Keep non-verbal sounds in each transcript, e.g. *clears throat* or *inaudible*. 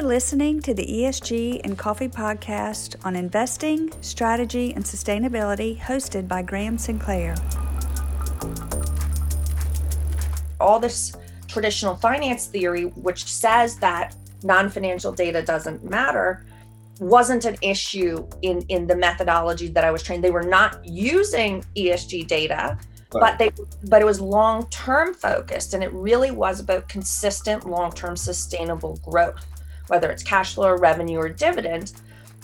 You are listening to the ESG and Coffee podcast on investing, strategy, and sustainability, hosted by Graham Sinclair. All this traditional finance theory, which says that non financial data doesn't matter, wasn't an issue in, in the methodology that I was trained. They were not using ESG data. But they but it was long term focused and it really was about consistent long term sustainable growth whether it's cash flow or revenue or dividend.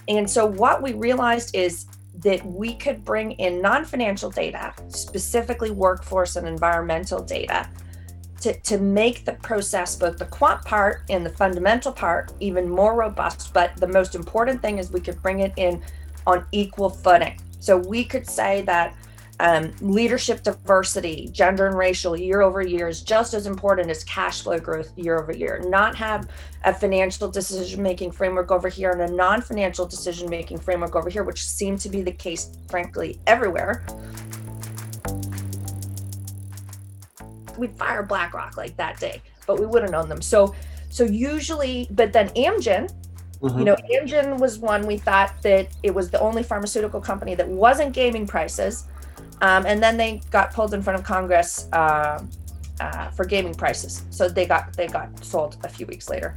And so what we realized is that we could bring in non-financial data, specifically workforce and environmental data, to, to make the process, both the quant part and the fundamental part, even more robust. But the most important thing is we could bring it in on equal footing. So we could say that um, leadership diversity, gender and racial year over year is just as important as cash flow growth year over year. Not have a financial decision making framework over here and a non financial decision making framework over here, which seemed to be the case, frankly, everywhere. We'd fire BlackRock like that day, but we wouldn't own them. So, so usually, but then Amgen, Mm-hmm. You know, Amgen was one we thought that it was the only pharmaceutical company that wasn't gaming prices um, and then they got pulled in front of Congress uh, uh, for gaming prices. So they got they got sold a few weeks later.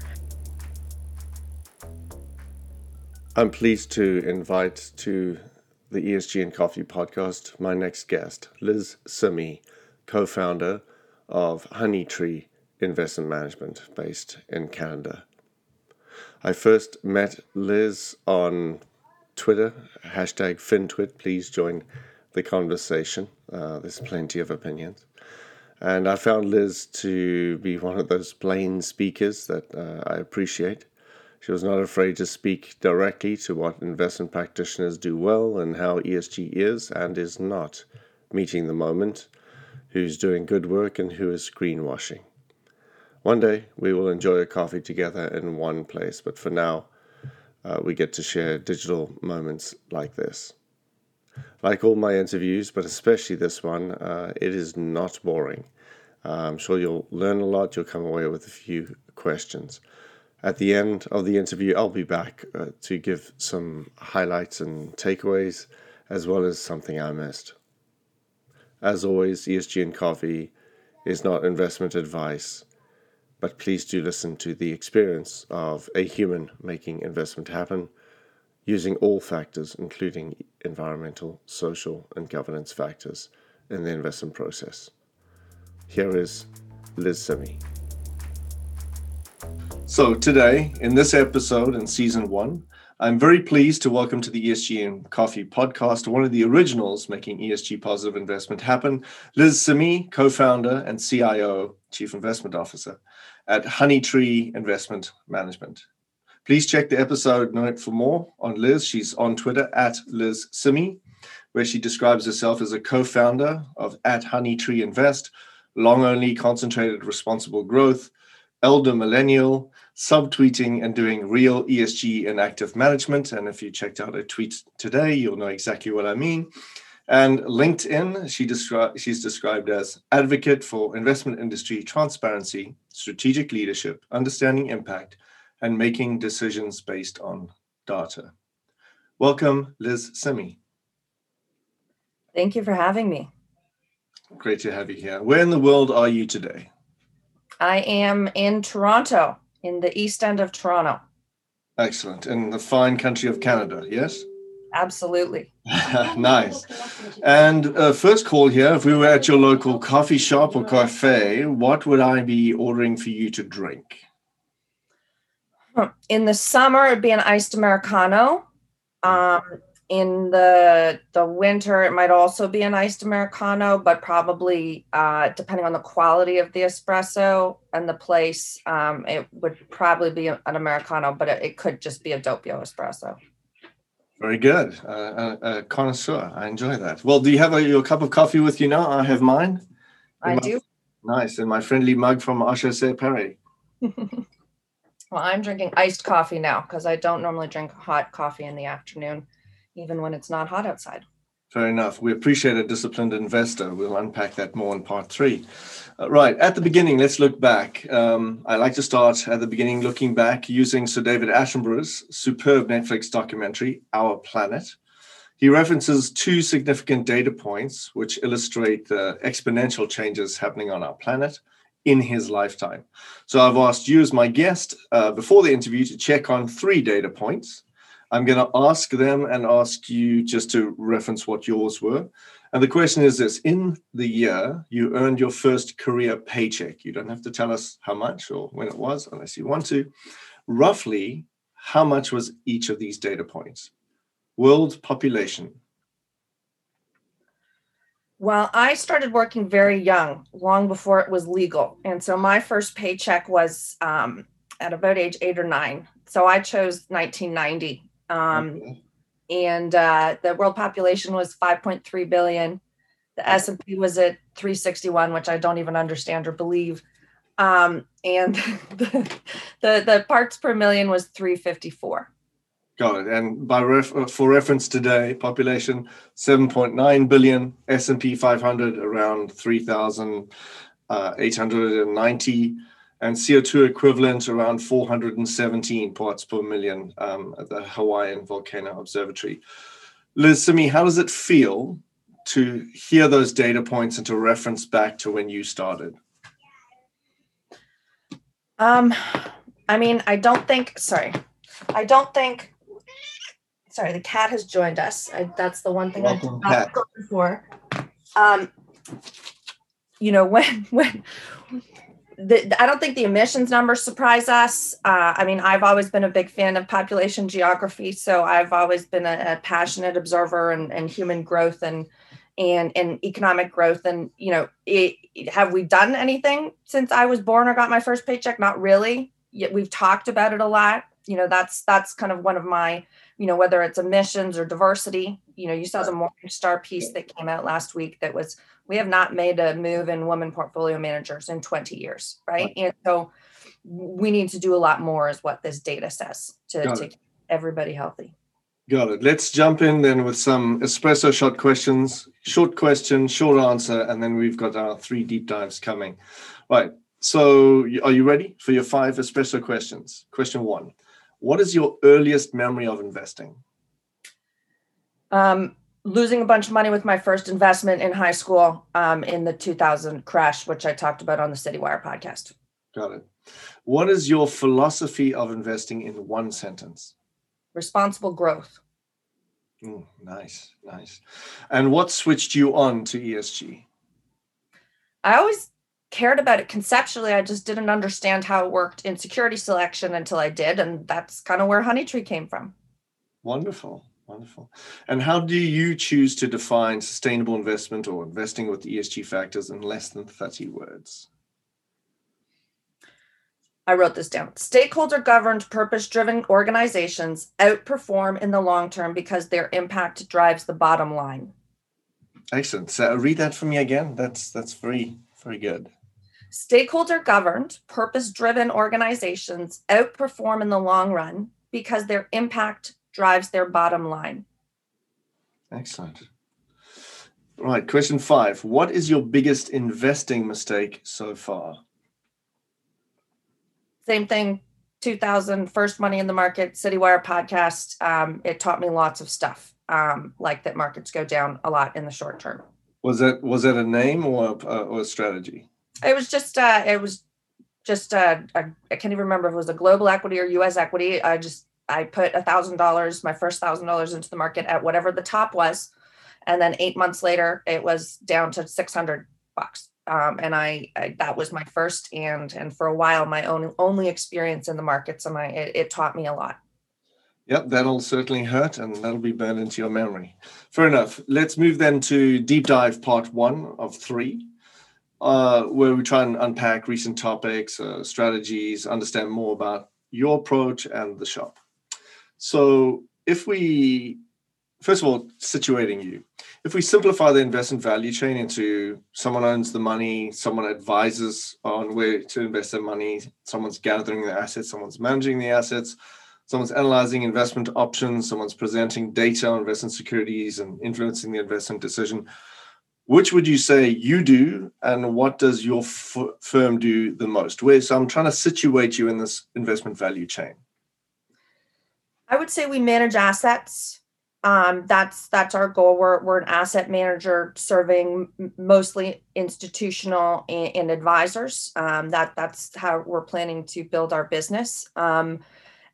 I'm pleased to invite to the ESG and Coffee podcast my next guest, Liz Simmie, co-founder of Honeytree Investment Management, based in Canada. I first met Liz on Twitter, hashtag FinTwit. Please join the conversation. Uh, there's plenty of opinions. And I found Liz to be one of those plain speakers that uh, I appreciate. She was not afraid to speak directly to what investment practitioners do well and how ESG is and is not meeting the moment, who's doing good work and who is greenwashing. One day we will enjoy a coffee together in one place, but for now, uh, we get to share digital moments like this. Like all my interviews, but especially this one, uh, it is not boring. Uh, I'm sure you'll learn a lot. You'll come away with a few questions. At the end of the interview, I'll be back uh, to give some highlights and takeaways, as well as something I missed. As always, ESG and Coffee is not investment advice, but please do listen to the experience of a human making investment happen using all factors, including environmental, social, and governance factors, in the investment process. Here is Liz Simmie. So, today, in this episode in season one, I'm very pleased to welcome to the ESG and Coffee podcast one of the originals making ESG positive investment happen, Liz Simmie, co founder and CIO, Chief Investment Officer at Honeytree Investment Management. Please check the episode note for more on Liz. She's on Twitter at Liz Simmie, where she describes herself as a co-founder of at Honeytree Invest, long only concentrated responsible growth, elder millennial, subtweeting and doing real ESG and active management. And if you checked out her tweet today, you'll know exactly what I mean. And LinkedIn, she descri- she's described as advocate for investment industry transparency, strategic leadership, understanding impact, and making decisions based on data. Welcome, Liz Simmie. Thank you for having me. Great to have you here. Where in the world are you today? I am in Toronto, in the east end of Toronto. Excellent. In the fine country of Canada, yes? Absolutely. *laughs* nice. And uh, first call here if we were at your local coffee shop or cafe, what would I be ordering for you to drink? In the summer, it'd be an iced americano. Um, in the the winter, it might also be an iced americano, but probably uh, depending on the quality of the espresso and the place, um, it would probably be an americano, but it, it could just be a doppio espresso. Very good, uh, a, a, connoisseur. I enjoy that. Well, do you have a, your cup of coffee with you now? I have mine. I my, do. Nice, and my friendly mug from HEC Paris. *laughs* Well, I'm drinking iced coffee now because I don't normally drink hot coffee in the afternoon, even when it's not hot outside. Fair enough. We appreciate a disciplined investor. We'll unpack that more in part three. Uh, right. At the beginning, let's look back. Um, I like to start at the beginning, looking back using Sir David Attenborough's superb Netflix documentary, Our Planet. He references two significant data points which illustrate the exponential changes happening on our planet in his lifetime. So I've asked you, as my guest, uh, before the interview, to check on three data points I'm going to ask them and ask you just to reference what yours were. And the question is this In the year you earned your first career paycheck, you don't have to tell us how much or when it was, unless you want to. Roughly, how much was each of these data points? World population. Well, I started working very young, long before it was legal. And so my first paycheck was um, at about age eight or nine. So I chose 1990 um, okay. And uh, the world population was 5.3 billion. The S&P was at 361, which I don't even understand or believe. Um, and *laughs* the, the, the parts per million was 354. Got it. And by ref- uh, for reference today, population 7.9 billion, S&P 500 around 3,890 and CO2 equivalent around 417 parts per million um, at the Hawaiian Volcano Observatory. Liz Simmie, how does it feel to hear those data points and to reference back to when you started? Um, I mean, I don't think, sorry, I don't think, sorry, the cat has joined us. I, that's the one thing Welcome, I did not before. Um, you know, *laughs* when, when, the, I don't think the emissions numbers surprise us. Uh, I mean, I've always been a big fan of population geography, so I've always been a, a passionate observer and, and human growth and and and economic growth. And you know, it, have we done anything since I was born or got my first paycheck? Not really. Yet we've talked about it a lot. You know, that's that's kind of one of my you know whether it's emissions or diversity. You know, you saw the Morningstar piece that came out last week that was we have not made a move in women portfolio managers in 20 years, right? And so we need to do a lot more, is what this data says to, to keep everybody healthy. Got it. Let's jump in then with some espresso shot questions. Short question, short answer, and then we've got our three deep dives coming. Right. So, are you ready for your five espresso questions? Question one What is your earliest memory of investing? Um, losing a bunch of money with my first investment in high school um, in the 2000 crash, which I talked about on the CityWire podcast. Got it. What is your philosophy of investing in one sentence? Responsible growth. Mm, nice, nice. And what switched you on to ESG? I always cared about it conceptually. I just didn't understand how it worked in security selection until I did. And that's kind of where Honeytree came from. Wonderful. Wonderful. And how do you choose to define sustainable investment or investing with ESG factors in less than 30 words? I wrote this down. Stakeholder governed, purpose driven organizations outperform in the long term because their impact drives the bottom line. Excellent. So read that for me again. That's that's very very good. Stakeholder governed, purpose driven organizations outperform in the long run because their impact drives their bottom line. Excellent. Right, question five. What is your biggest investing mistake so far? Same thing, 2000, first money in the market, CityWire podcast. Um, it taught me lots of stuff, um, like that markets go down a lot in the short term. Was that was that a name or a, or a strategy? It was just uh, it was just uh, I can't even remember if it was a global equity or U.S. equity. I just I put a thousand dollars, my first thousand dollars into the market at whatever the top was. And then eight months later, it was down to 600 bucks. Um, and I, I, that was my first and and for a while my own only experience in the markets and I it, it taught me a lot. Yep, that'll certainly hurt and that'll be burned into your memory. Fair enough. Let's move then to deep dive part one of three, uh, where we try and unpack recent topics, uh, strategies, understand more about your approach and the shop. So if we, first of all, situating you, if we simplify the investment value chain into someone owns the money, someone advises on where to invest their money, someone's gathering the assets, someone's managing the assets, someone's analyzing investment options, someone's presenting data on investment securities and influencing the investment decision. Which would you say you do, and what does your f- firm do the most? Where so I'm trying to situate you in this investment value chain. I would say we manage assets. Um, that's that's our goal. We're we're an asset manager serving mostly institutional and, and advisors. Um, that that's how we're planning to build our business. Um,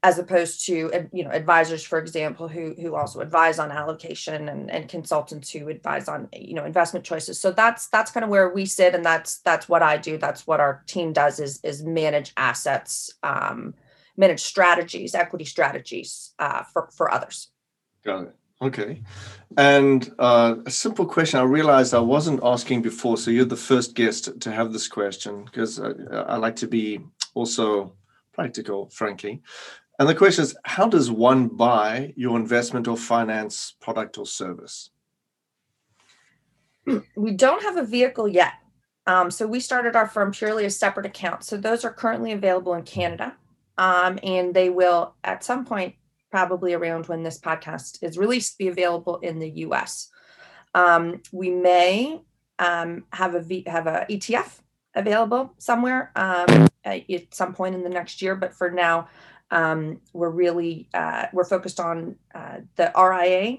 as opposed to you know advisors for example who who also advise on allocation and, and consultants who advise on you know investment choices. So that's that's kind of where we sit and that's that's what i do. That's what our team does is is manage assets um, manage strategies equity strategies uh, for for others. Got it. Okay. And uh, a simple question. I realized i wasn't asking before so you're the first guest to have this question because I, I like to be also practical frankly and the question is how does one buy your investment or finance product or service? We don't have a vehicle yet. Um, so we started our firm purely as separate accounts. So those are currently available in Canada. Um, and they will at some point, probably around when this podcast is released, be available in the US. Um, we may um, have a v- have a ETF available somewhere um, at some point in the next year, but for now, um, we're really uh, we're focused on uh, the RIA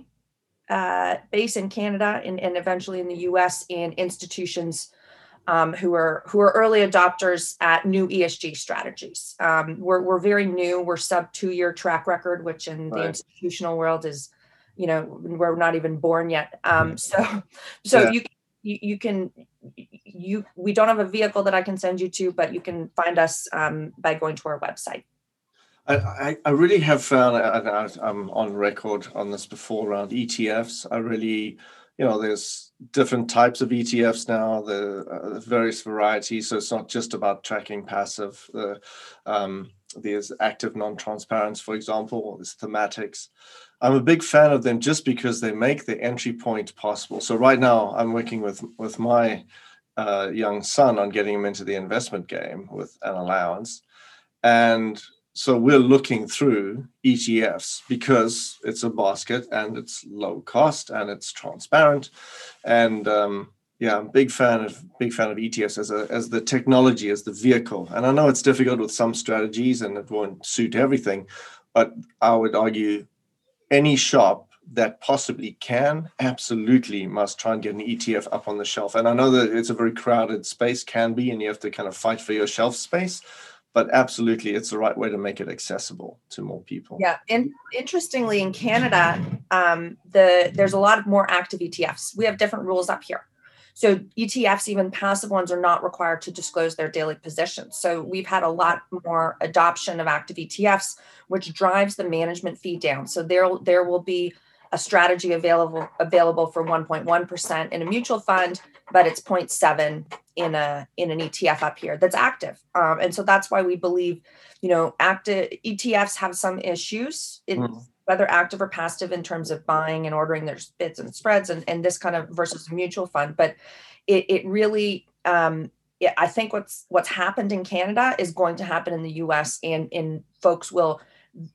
uh, base in Canada and, and eventually in the U.S. and institutions um, who are who are early adopters at new ESG strategies. Um, we're we're very new. We're sub two year track record, which in right. the institutional world is, you know, we're not even born yet. Um, mm. so so yeah. you, you you can you we don't have a vehicle that I can send you to, but you can find us um, by going to our website. I, I really have found, I, I'm on record on this before around ETFs. I really, you know, there's different types of ETFs now, the uh, various varieties. So it's not just about tracking passive. Uh, um, there's active non-transparents, for example, there's thematics. I'm a big fan of them just because they make the entry point possible. So right now, I'm working with with my uh, young son on getting him into the investment game with an allowance, and so we're looking through ETFs because it's a basket and it's low cost and it's transparent. And um, yeah, I'm big fan of big fan of ETFs as a as the technology, as the vehicle. And I know it's difficult with some strategies and it won't suit everything, but I would argue any shop that possibly can absolutely must try and get an ETF up on the shelf. And I know that it's a very crowded space, can be, and you have to kind of fight for your shelf space but absolutely it's the right way to make it accessible to more people. Yeah and interestingly in canada um, the there's a lot of more active etfs we have different rules up here. So etfs even passive ones are not required to disclose their daily positions. So we've had a lot more adoption of active etfs which drives the management fee down. So there there will be a strategy available available for 1.1% in a mutual fund but it's 0.7 in a in an ETF up here that's active. Um, and so that's why we believe, you know, active ETFs have some issues in mm. whether active or passive in terms of buying and ordering their bids and spreads and, and this kind of versus a mutual fund. But it, it really um, yeah, I think what's what's happened in Canada is going to happen in the US and in folks will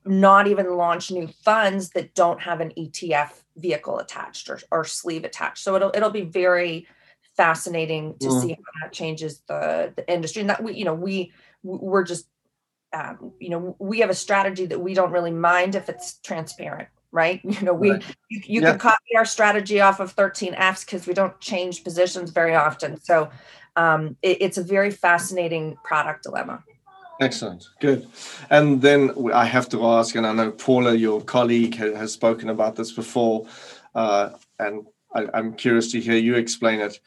not even launch new funds that don't have an ETF vehicle attached or, or sleeve attached. So it'll it'll be very fascinating to mm. see how that changes the, the industry. And that we, you know, we we're just um, you know, we have a strategy that we don't really mind if it's transparent, right? *laughs* You know, we right. you, you yeah. can copy our strategy off of 13Fs because we don't change positions very often. So um, it, it's a very fascinating product dilemma. Excellent, good. And then I have to ask, and I know Paula, your colleague, has spoken about this before, uh, and I, am curious to hear you explain it.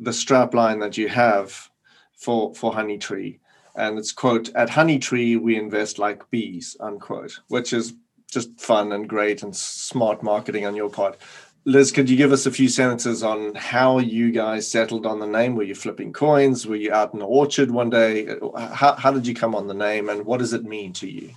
The strap line that you have for for Honeytree, and it's quote at Honeytree we invest like bees unquote, which is just fun and great and smart marketing on your part. Liz, could you give us a few sentences on how you guys settled on the name? Were you flipping coins? Were you out in the orchard one day? How, how did you come on the name and what does it mean to you?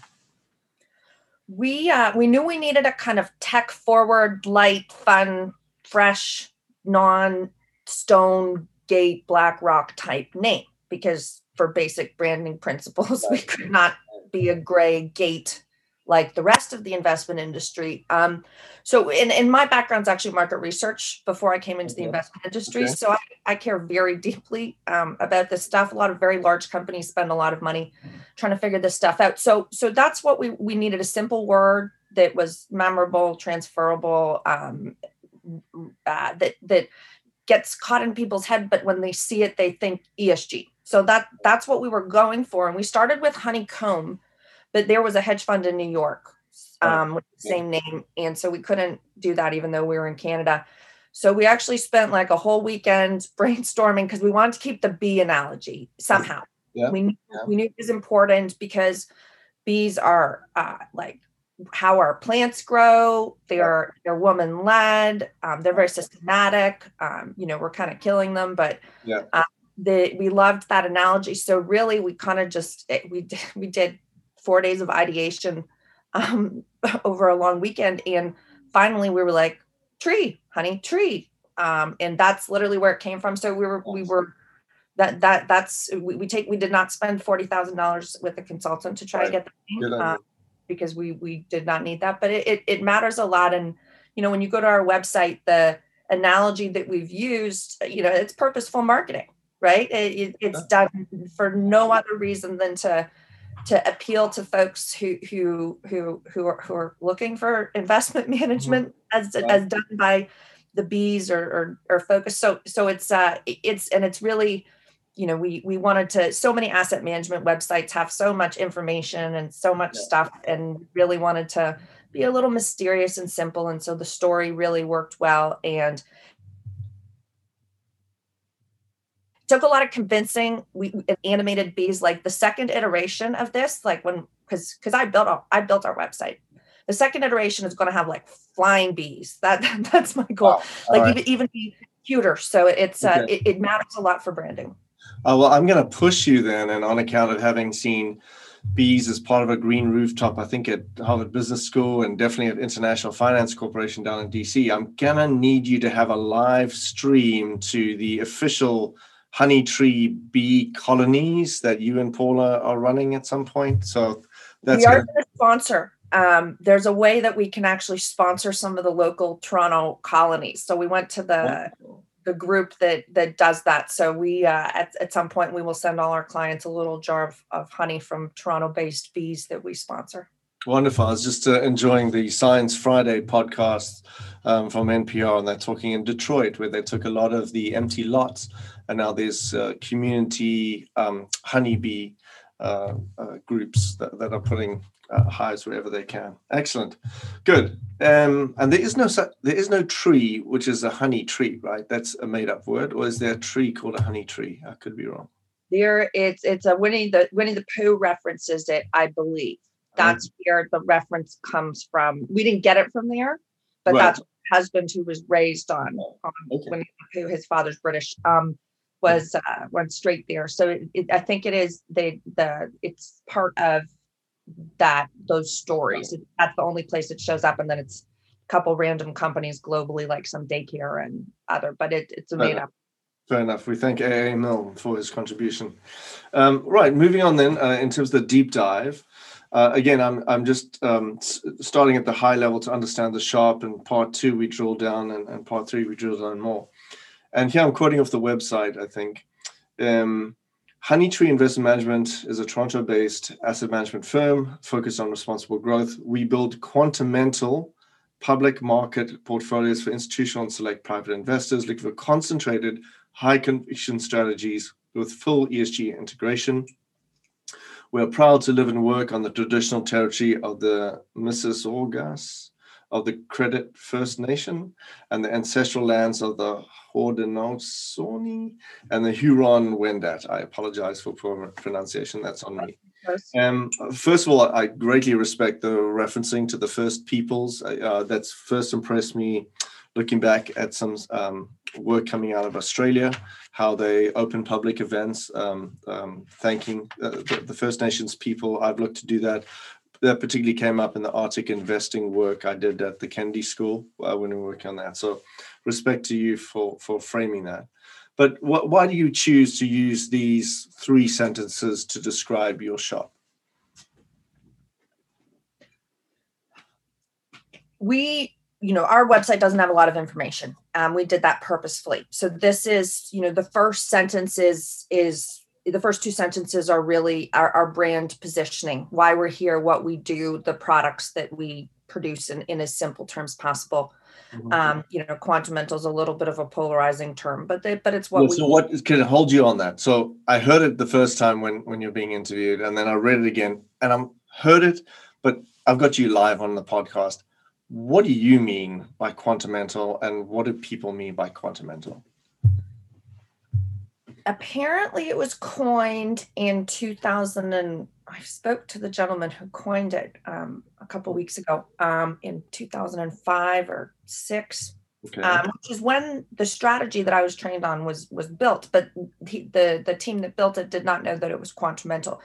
We uh, we knew we needed a kind of tech forward, light, fun, fresh, non stone gate BlackRock type name because for basic branding principles, *laughs* we could not be a gray gate like the rest of the investment industry. Um, so, in, in my is actually market research before I came into the investment industry. Okay. So, I, I care very deeply um, about this stuff. A lot of very large companies spend a lot of money trying to figure this stuff out. So, so that's what we we needed a simple word that was memorable, transferable, um, uh, that that gets caught in people's head, but when they see it, they think ESG. So that that's what we were going for, and we started with Honeycomb but there was a hedge fund in New York oh, um, with the same name. And so we couldn't do that even though we were in Canada. So we actually spent like a whole weekend *laughs* brainstorming because we wanted to keep the bee analogy somehow. Yeah. We, knew, yeah. we knew it was important because bees are uh, like how our plants grow. They are they're woman led. Um, they're very systematic. Um, you know, we're kind of killing them, but yeah. Uh, the, we loved that analogy. So really, we kind of just it, we did, *laughs* we did four days of ideation um, *laughs* over a long weekend. And finally, we were like, tree, honey, tree. Um, and that's literally where it came from. So we were, we were, that, that, that's, we, we take, we did not spend $40,000 with a consultant to try right. to get the uh, because we, we did not need that, but it, it, it matters a lot. And, you know, when you go to our website, the analogy that we've used, you know, it's purposeful marketing, right? It, it's done for no other reason than to, to appeal to folks who who who who are, who are looking for investment management mm-hmm. as as done by the bees or or, or focus so so it's uh it's and it's really you know we we wanted to so many asset management websites have so much information and so much yeah. stuff and really wanted to be a little mysterious and simple and so the story really worked well and took a lot of convincing. We animated bees like the second iteration of this, like when because because I built our, I built our website. The second iteration is going to have like flying bees. That *laughs* that's my goal. Wow. Like right. even even be cuter. So it's uh, it, it matters a lot for branding. Oh well, I'm going to push you then, and on account of having seen bees as part of a green rooftop, I think at Harvard Business School and definitely at International Finance Corporation down in DC. I'm gonna need you to have a live stream to the official Honeytree bee colonies that you and Paula are running at some point. So that's we are going to sponsor. Um, there's a way that we can actually sponsor some of the local Toronto colonies. So we went to the oh. the group that that does that. So we uh, at at some point we will send all our clients a little jar of, of honey from Toronto based bees that we sponsor. Wonderful. I was just uh, enjoying the Science Friday podcast um, from NPR, and they're talking in Detroit, where they took a lot of the empty lots and now there's uh, community um, honeybee uh, uh, groups that, that, are putting uh, hives wherever they can. Excellent, good. Um, and there is no there is no tree which is a honey tree, right? That's a made up word, or is there a tree called a honey tree? I could be wrong. There, it's it's a Winnie the Winnie the Pooh references it, I believe. That's um, where the reference comes from. We didn't get it from there, but right. that's husband who was raised on, on okay. Winnie the Pooh. His father's British. Um, was uh, went straight there. So it, it, I think it is the the it's part of that those stories. That's the only place it shows up, and then it's a couple random companies globally, like some daycare and other. But it, it's a made up. Fair enough. We thank AA Milne for his contribution. Um, right, moving on then uh, in terms of the deep dive. Uh, again, I'm I'm just um, starting at the high level to understand the sharp. And part two, we drill down, and, and part three, we drill down more. And here I'm quoting off the website, I think. Um, Honeytree Investment Management is a Toronto based asset management firm focused on responsible growth. We build quantamental public market portfolios for institutional and select private investors looking for concentrated, high conviction strategies with full ESG integration. We are proud to live and work on the traditional territory of the Mississaugas of the Credit First Nation and the ancestral lands of the Haudenosaunee and the Huron Wendat. I apologize for poor pronunciation. That's on me. Um, first of all, I greatly respect the referencing to the First Peoples. Uh, that's first impressed me looking back at some um, work coming out of Australia, how they open public events, um, um, thanking uh, the, the, First Nations people. I've looked to do that that particularly came up in the Arctic investing work I did at the Kennedy School uh, when we were working on that. So, respect to you for for framing that. But wh- why do you choose to use these three sentences to describe your shop? we you know our website doesn't have a lot of information um, we did that purposefully so this is you know the first sentence is is the first two sentences are really our, our brand positioning why we're here what we do the products that we produce in, in as simple terms possible. Mm-hmm. um, you know quantamental is a little bit of a polarizing term but they, but it's what well, we so what can hold you on that? So i heard it the first time when when you're being interviewed and then i read it again and i'm heard it but i've got you live on the podcast. What do you mean by quantamental and what do people mean by quantamental apparently it was coined in 2000 and i spoke to the gentleman who coined it um, a couple weeks ago um, in 2005 or 6 okay. um, which is when the strategy that i was trained on was was built but he, the the team that built it did not know that it was quantamental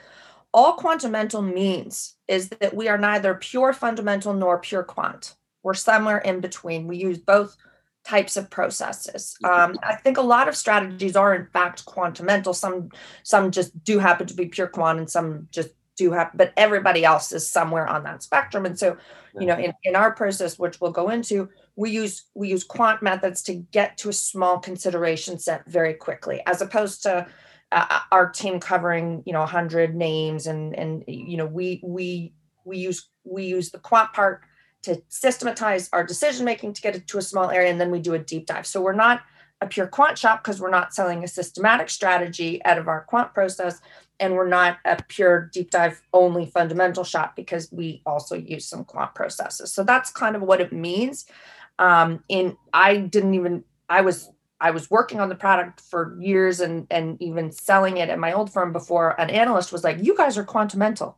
all quantamental means is that we are neither pure fundamental nor pure quant. We're somewhere in between. We use both types of processes. Um, I think a lot of strategies are in fact quantamental. Some some just do happen to be pure quant, and some just do have, but everybody else is somewhere on that spectrum. And so, you know, in, in our process, which we'll go into, we use we use quant methods to get to a small consideration set very quickly, as opposed to uh, our team covering you know 100 names and and you know we we we use we use the quant part to systematize our decision making to get it to a small area and then we do a deep dive. So we're not a pure quant shop because we're not selling a systematic strategy out of our quant process and we're not a pure deep dive only fundamental shop because we also use some quant processes. So that's kind of what it means. Um, in i didn't even i was i was working on the product for years and and even selling it at my old firm before an analyst was like you guys are quantamental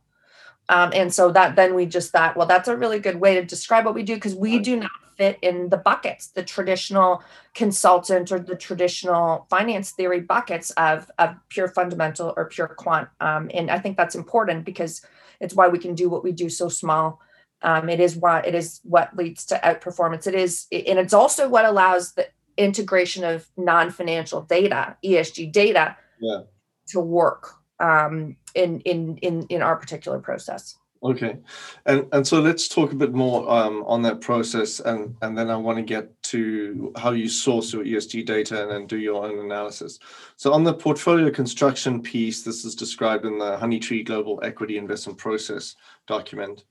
um, and so that then we just thought, well, that's a really good way to describe what we do because we do not fit in the buckets, the traditional consultant or the traditional finance theory buckets of, of pure fundamental or pure quant. Um, and I think that's important because it's why we can do what we do so small. Um, it is why it is what leads to outperformance. It is, and it's also what allows the integration of non-financial data, ESG data, yeah. to work um, in in in in our particular process. Okay, and and so let's talk a bit more um, on that process, and and then I want to get to how you source your ESG data and then do your own analysis. So on the portfolio construction piece, this is described in the Honeytree Global Equity Investment Process document.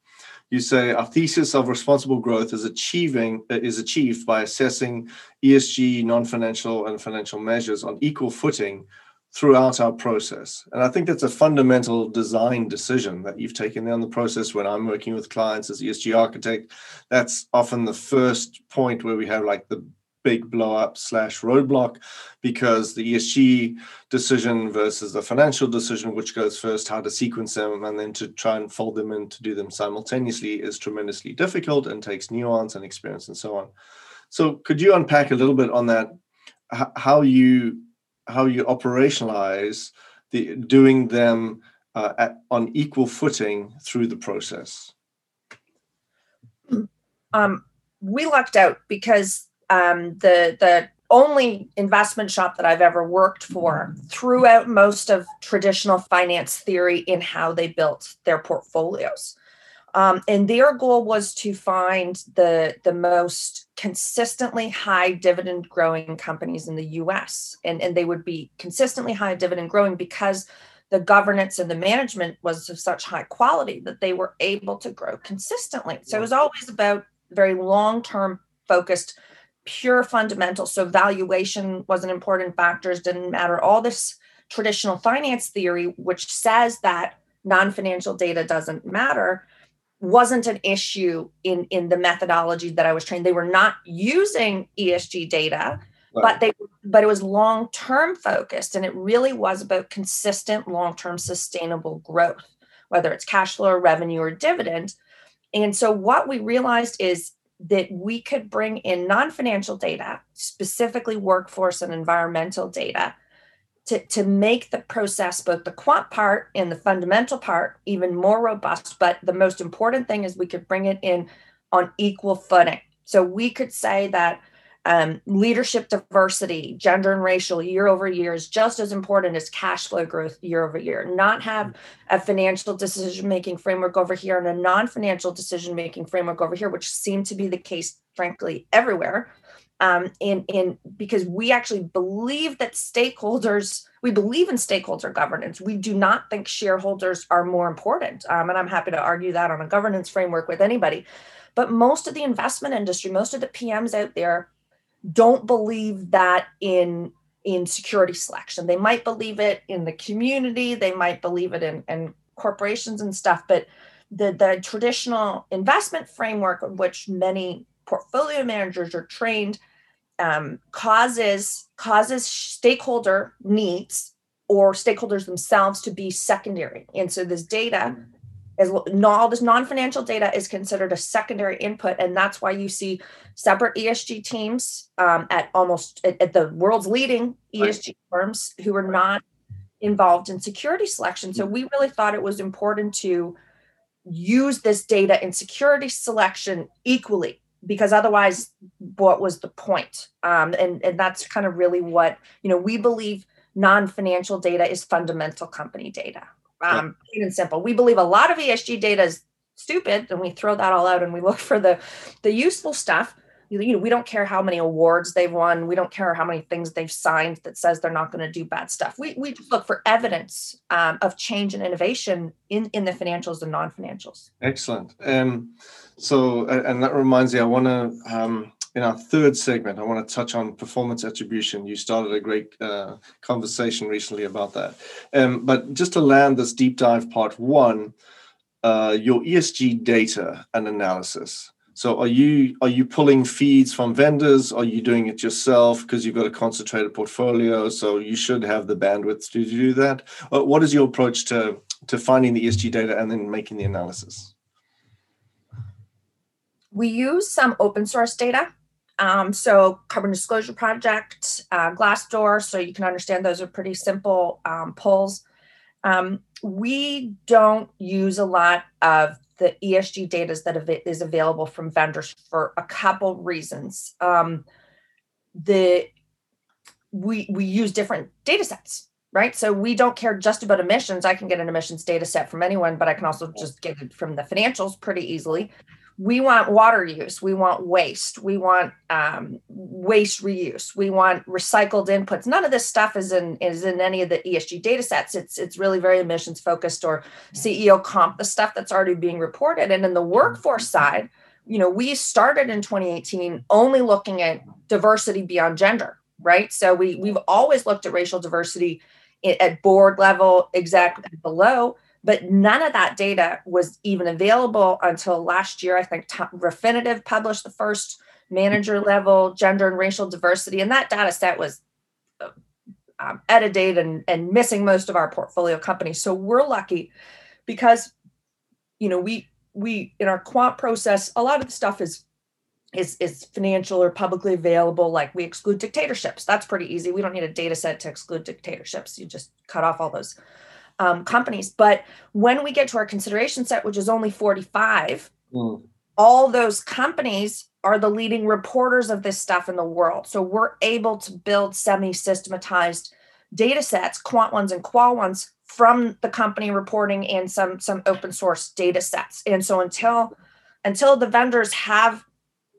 You say our thesis of responsible growth is achieving is achieved by assessing ESG, non-financial, and financial measures on equal footing throughout our process. And I think that's a fundamental design decision that you've taken there on the process when I'm working with clients as ESG architect. That's often the first point where we have like the big blow up slash roadblock because the ESG decision versus the financial decision, which goes first, how to sequence them, and then to try and fold them in to do them simultaneously is tremendously difficult and takes nuance and experience and so on. So, could you unpack a little bit on that? How you how you operationalize the doing them uh, at, on equal footing through the process? Um, we lucked out because um, the the only investment shop that I've ever worked for threw out most of traditional finance theory in how they built their portfolios. Um, and their goal was to find the, the most consistently high dividend growing companies in the US. And, and they would be consistently high dividend growing because the governance and the management was of such high quality that they were able to grow consistently. So it was always about very long term focused, pure fundamentals. So valuation was an important factor, didn't matter. All this traditional finance theory, which says that non financial data doesn't matter wasn't an issue in in the methodology that I was trained. They were not using ESG data, right. but they but it was long term focused, and it really was about consistent long term sustainable growth, whether it's cash flow, or revenue, or dividend. And so what we realized is that we could bring in non financial data, specifically workforce and environmental data, to, to make the process, both the quant part and the fundamental part, even more robust. But the most important thing is we could bring it in on equal footing. So we could say that Um, leadership diversity, gender and racial year over year is just as important as cash flow growth year over year. Not have a financial decision making framework over here and a non financial decision making framework over here, which seem to be the case, frankly, everywhere. Um, in because we actually believe that stakeholders we believe in stakeholder governance. We do not think shareholders are more important, um, and I'm happy to argue that on a governance framework with anybody. But most of the investment industry, most of the PMs out there don't believe that in in security selection. They might believe it in the community, they might believe it in, in corporations and stuff, but the, the traditional investment framework which many portfolio managers are trained um, causes causes stakeholder needs or stakeholders themselves to be secondary. And so this data as all this non-financial data is considered a secondary input and that's why you see separate esg teams um, at almost at, at, the world's leading esg right. firms who are not involved in security selection. So we really thought it was important to use this data in security selection equally because otherwise what was the point um, and and that's kind of really what you know we believe non-financial data is fundamental company data um, plain and simple. We believe a lot of ESG data is stupid, and we throw that all out and we look for the the useful stuff. You, know, we don't care how many awards they've won. We don't care how many things they've signed that says they're not going to do bad stuff. We we look for evidence um, of change and innovation in in the financials and non financials. Excellent. Um, so, and that reminds me, I want to. Um, in our third segment, I want to touch on performance attribution. You started a great uh, conversation recently about that. Um, but just to land this deep dive part one, uh, your ESG data and analysis. So are you are you pulling feeds from vendors? Are you doing it yourself because you've got a concentrated portfolio? So you should have the bandwidth to do that. What is your approach to to finding the ESG data and then making the analysis? We use some open source data um, so Carbon Disclosure Project, uh, Glassdoor, so you can understand those are pretty simple um, pulls. Um, we don't use a lot of the ESG data that is available from vendors for a couple reasons. Um, the we we use different data sets, right? So we don't care just about emissions. I can get an emissions data set from anyone, but I can also just get it from the financials pretty easily we want water use. We want waste. We want um, waste reuse. We want recycled inputs. None of this stuff is in is in any of the esg data sets. It's it's really very emissions focused or ceo comp the stuff that's already being reported. And in the workforce side you know we started in 2018 only looking at diversity beyond gender right? So we we've always looked at racial diversity at board level exec below but none of that data was even available until last year. I think T- Refinitiv published the first manager level gender and racial diversity, and that data set was uh, um, edited and, and missing most of our portfolio companies. So we're lucky because, you know, we we in our quant process, a lot of the stuff is is is financial or publicly available. Like we exclude dictatorships. That's pretty easy. We don't need a data set to exclude dictatorships. You just cut off all those um, companies. But when we get to our consideration set, which is only 45, mm. all those companies are the leading reporters of this stuff in the world. So we're able to build semi systematized data sets, quant ones and qual ones from the company reporting and some some open source data sets. And so until until the vendors have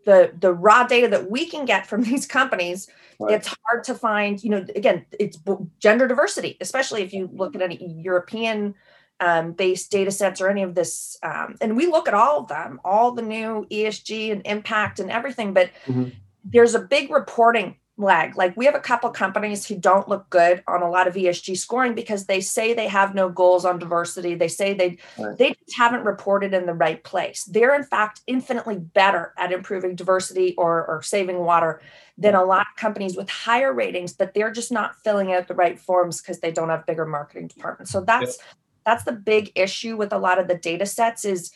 the the raw data that we can get from *laughs* these companies right. it's hard to find you know again it's gender diversity especially if you look at any european um, based data sets or any of this um, and we look at all of them all the new esg and impact and everything but mm-hmm. there's a big reporting lag. Like we have a couple companies who don't look good on a lot of ESG scoring because they say they have no goals on diversity. They say they right. they just haven't reported in the right place. They're in fact infinitely better at improving diversity or, or saving water than a lot of companies with higher ratings, but they're just not filling out the right forms because they don't have bigger marketing departments. So that's yep. that's the big issue with a lot of the data sets is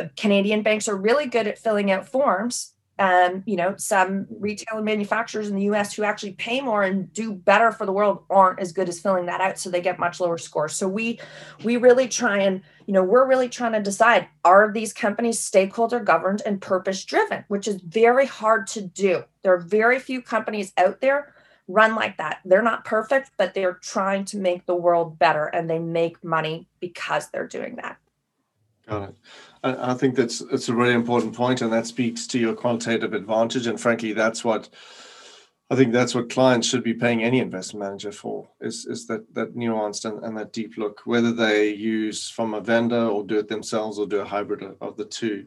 uh, Canadian banks are really good at filling out forms um, you know, some retail and manufacturers in the US who actually pay more and do better for the world aren't as good as filling that out. So they get much lower scores. So we we really try and, you know, we're really trying to decide are these companies stakeholder governed and purpose driven, which is very hard to do. There are very few companies out there run like that. They're not perfect, but they're trying to make the world better and they make money because they're doing that. Got it. I, think that's it's a really important point, and that speaks to your qualitative advantage. And frankly, that's what I think that's what clients should be paying any investment manager for is, is that that nuanced and, and that deep look, whether they use from a vendor or do it themselves or do a hybrid of the two.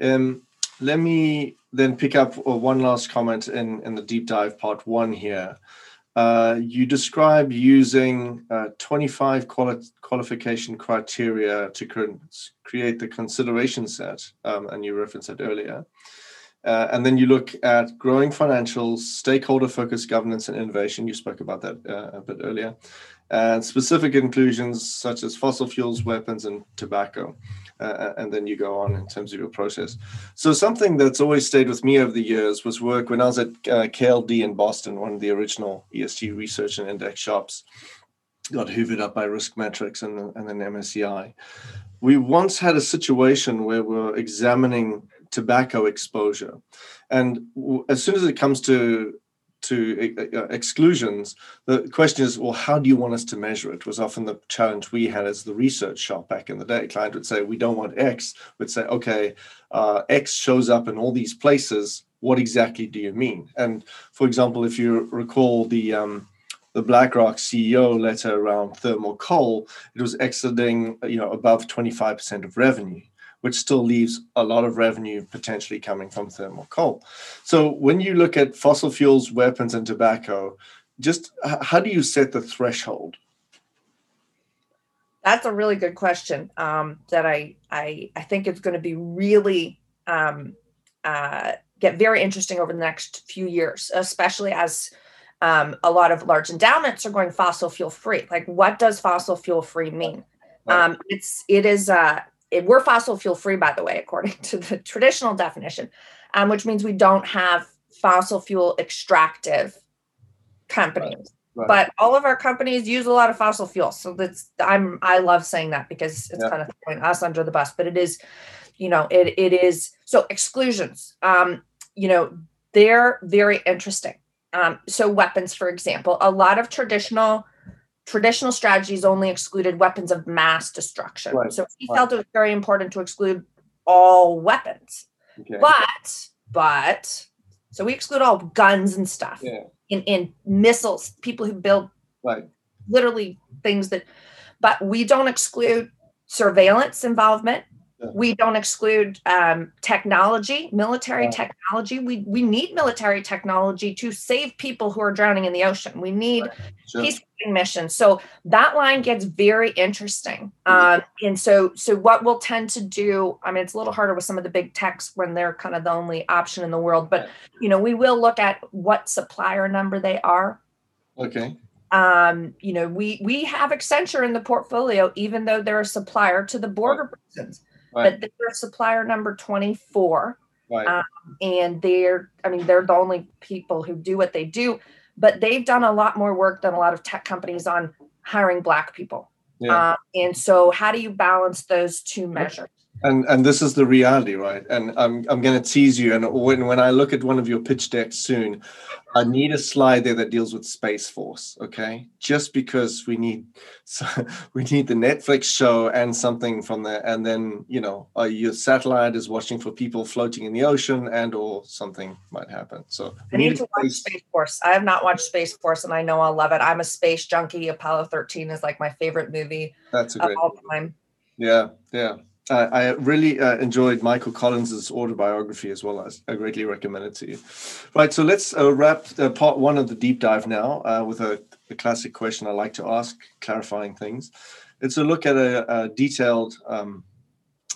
Um, let me then pick up uh, one last comment in, in the deep dive part one here. Uh, you describe using uh, 25 quali- qualification criteria to cre- create the consideration set, um, and you referenced that earlier. Uh, and then you look at growing financials, stakeholder focused governance and innovation. You spoke about that uh, a bit earlier. And specific inclusions such as fossil fuels, weapons, and tobacco uh, and then you go on in terms of your process. So something that's always stayed with me over the years was work when I was at uh, KLD in Boston, one of the original ESG research and index shops, got hoovered up by Riskmetrics and, and then MSCI. We once had a situation where we we're examining tobacco exposure. And as soon as it comes to to uh, exclusions, the question is, well, how do you want us to measure it? Was often the challenge we had as the research shop back in the day. Client would say, we don't want X. Would say, okay, uh, X shows up in all these places. What exactly do you mean? And for example, if you recall the um, the BlackRock CEO letter around thermal coal, it was exiting, you know, above 25% of revenue which still leaves a lot of revenue potentially coming from thermal coal. So when you look at fossil fuels, weapons, and tobacco, just how do you set the threshold? That's a really good question um, that I, I I think it's going to be really um, uh, get very interesting over the next few years, especially as um, a lot of large endowments are going fossil fuel free. Like, what does fossil fuel free mean? Um, it's it is uh, it, we're fossil fuel free, by the way, according *laughs* to the traditional definition, um, which means we don't have fossil fuel extractive companies. Right. Right. But all of our companies use a lot of fossil fuel, so that's I'm I love saying that because it's yeah. kind of throwing us under the bus. But it is, you know, it it is so exclusions. Um, you know, they're very interesting. Um, so weapons, for example, a lot of traditional traditional strategies only excluded weapons of mass destruction. Right. So he right. felt it was very important to exclude all weapons. Okay. But, but, so we exclude all guns and stuff yeah. in, in missiles, people who build right. literally things that, but we don't exclude surveillance involvement we don't exclude um, technology, military technology. We we need military technology to save people who are drowning in the ocean. We need right. sure. peacekeeping missions. So that line gets very interesting. Um, and so so what we'll tend to do. I mean, it's a little harder with some of the big techs when they're kind of the only option in the world. But you know, we will look at what supplier number they are. Okay um, you know, we we have Accenture in the portfolio, even though they're a supplier to the border prisons right. but they're supplier number 24. Right. Um, and they're, I mean, they're the only people who do what they do, but they've done a lot more work than a lot of tech companies on hiring Black people. Yeah. Um, and so, how do you balance those two measures? And and this is the reality right? And i'm i'm going to tease you. And when when i look at one of your pitch decks soon i need a slide there that deals with space force okay? Just because we need so *laughs* we need the netflix show and something from there and then you know uh, your satellite is watching for people floating in the ocean and or something might happen. So i need, need to watch space force. I have not watched space force and i know i'll love it. I'm a space junkie. Apollo 13 is like my favorite movie that's a great all time. Yeah yeah uh, I really uh, enjoyed Michael Collins's autobiography as well as I greatly recommend it to you. Right, so let's uh, wrap uh, part one of the deep dive now uh, with a, a, classic question I like to ask, clarifying things. It's a look at a, a detailed um,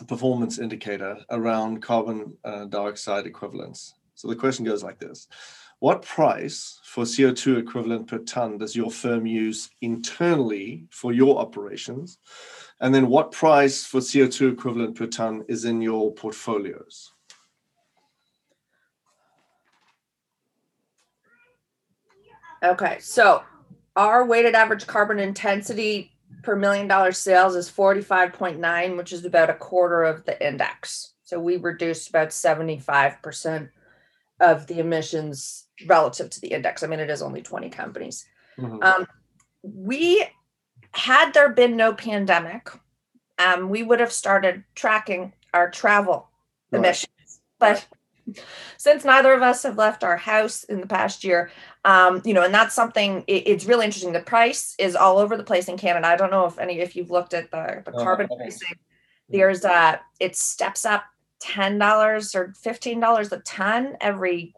performance indicator around carbon uh, dioxide equivalents. So the question goes like this What price for CO2 equivalent per ton does your firm use internally for your operations? And then what price for CO2 equivalent per ton is in your portfolios? Okay, so our weighted average carbon intensity per million dollar sales is 45.9, which is about a quarter of the index. So we reduced about 75% of the emissions relative to the index. I mean, it is only 20 companies. Mm-hmm. Um, we had there been no pandemic, um, we would have started tracking our travel right. emissions. But since neither of us have left our house in the past year, um, you know, and that's something. It, it's really interesting. The price is all over the place in Canada. I don't know if any if you've looked at the the oh, carbon okay. pricing. There's uh it steps up ten dollars or fifteen dollars a ton every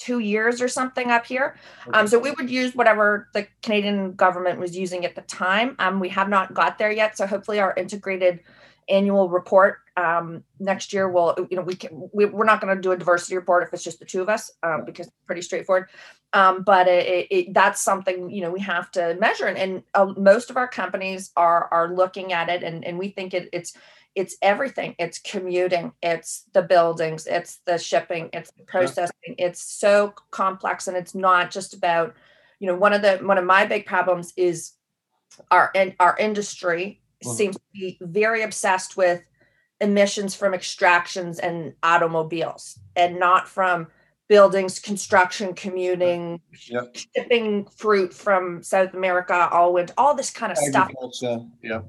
two years or something up here. Um, so we would use whatever the Canadian government was using at the time. Um, we have not got there yet. So hopefully our integrated annual report um, next year will, you know, we can, we, are not going to do a diversity report if it's just the two of us um, because it's pretty straightforward. Um, but it, it, that's something, you know, we have to measure. And, and uh, most of our companies are, are looking at it and, and we think it, it's, it's everything. It's commuting. It's the buildings. It's the shipping. It's the processing. It's so complex and it's not just about you know one of the one of my big problems is our and our industry mm-hmm. seems to be very obsessed with emissions from extractions and automobiles and not from buildings construction commuting yep. shipping fruit from south america all into all this kind of stuff. Yeah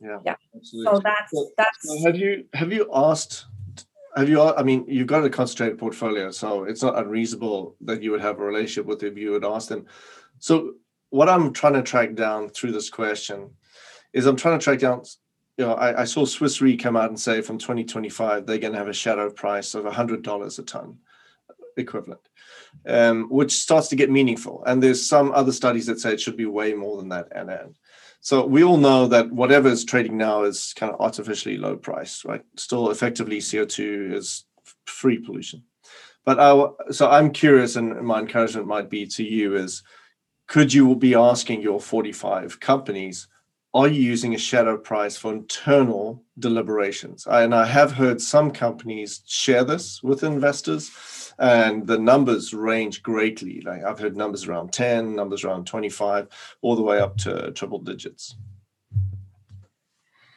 yeah yeah. absolutely. so that's so, that's so have you have you asked have you i mean you've got a concentrated portfolio so it's not unreasonable that you would have a relationship with if you would ask them. So what i'm trying to track down through this question is i'm trying to track down you know i, I saw swiss re come out and say from 2025 they're going to have a shadow price of $100 a ton equivalent um, which starts to get meaningful. And there's some other studies that say it should be way more than that and, and so we all know that whatever is trading now is kind of artificially low price, right? Still, effectively, CO2 is free pollution. But our, so I'm curious, and my encouragement might be to you is, could you be asking your 45 companies, are you using a shadow price for internal deliberations? And I have heard some companies share this with investors and the numbers range greatly. Like I've heard numbers around 10, numbers around 25, all the way up to triple digits.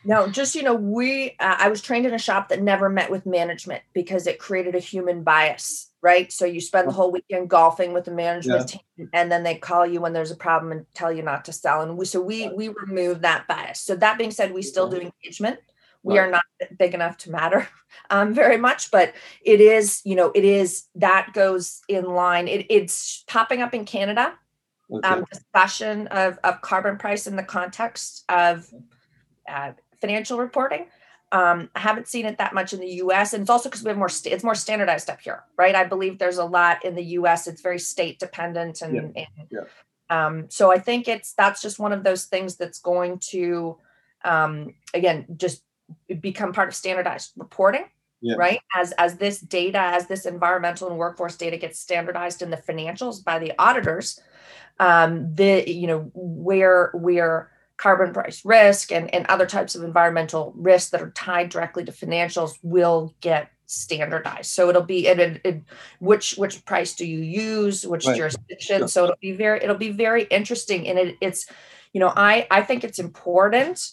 No, just you know, we uh, I was trained in a shop that never met with management because it created a human bias, right? So you spend the whole weekend golfing with the management yeah. team, and then they call you when there's a problem and tell you not to sell. And we so we we remove that bias. So that being said, we still do engagement we are not big enough to matter *laughs* um, very much but it is you know it is that goes in line it, it's popping up in canada okay. um, discussion of, of carbon price in the context of uh, financial reporting um, I haven't seen it that much in the U.S. and it's also because we have more. St- it's more standardized up here, right? I believe there's a lot in the U.S. It's very state dependent, and, yeah. and yeah. Um, so I think it's that's just one of those things that's going to, um, again, just become part of standardized reporting yeah. right? As as this data as this environmental and workforce data gets standardized in the financials by the auditors um the you know where where carbon price risk and and other types of environmental risks that are tied directly to financials will get standardized. So it'll be it, it, it which which price do you use which right. jurisdiction? So it'll be very it'll be very interesting. And it, it's you know i i think it's important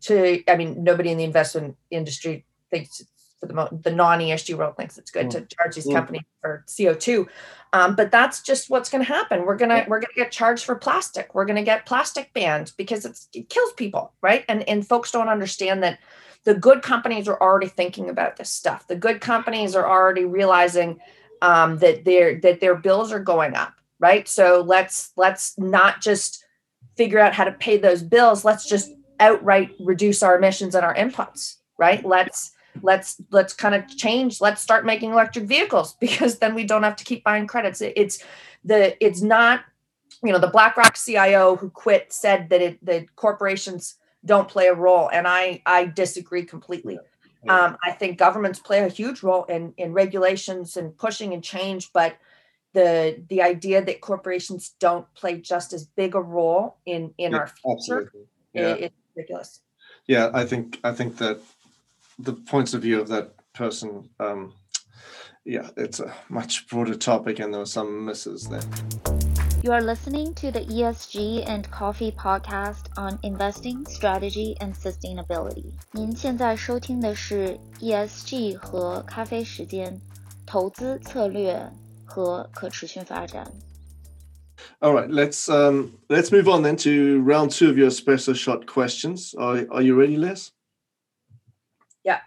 to i mean nobody in the investment industry thinks for the, the non-esg world thinks it's good mm. to charge these mm. companies for co2 um, but that's just what's going to happen. We're going to we're going to get charged for plastic. We're going to get plastic banned because it kills people right? And and folks don't understand that the good companies are already thinking about this stuff. The good companies are already realizing um, that their that their bills are going up right? So let's let's not just figure out how to pay those bills. Let's just outright reduce our emissions and our inputs right? Let's let's let's kind of change let's start making electric vehicles *laughs* because then we don't have to keep buying credits. It's the it's not you know the blackrock cio who quit said that it the corporations don't play a role and i i disagree completely. Um, i think governments play a huge role in in regulations and pushing and change but the the idea that corporations don't play just as big a role in in yeah, our future yeah. it, ridiculous. Yeah, I think I think that the points of view of that person, um, yeah, it's a much broader topic, and there were some misses there. You are listening to the ESG and Coffee podcast on investing, strategy, and sustainability. 您现在收听的是 ESG 和咖啡时间，投资策略和可持续发展。 All right, let's um, let's move on then to round two of your espresso shot questions. Are are you ready, Liz? Yeah.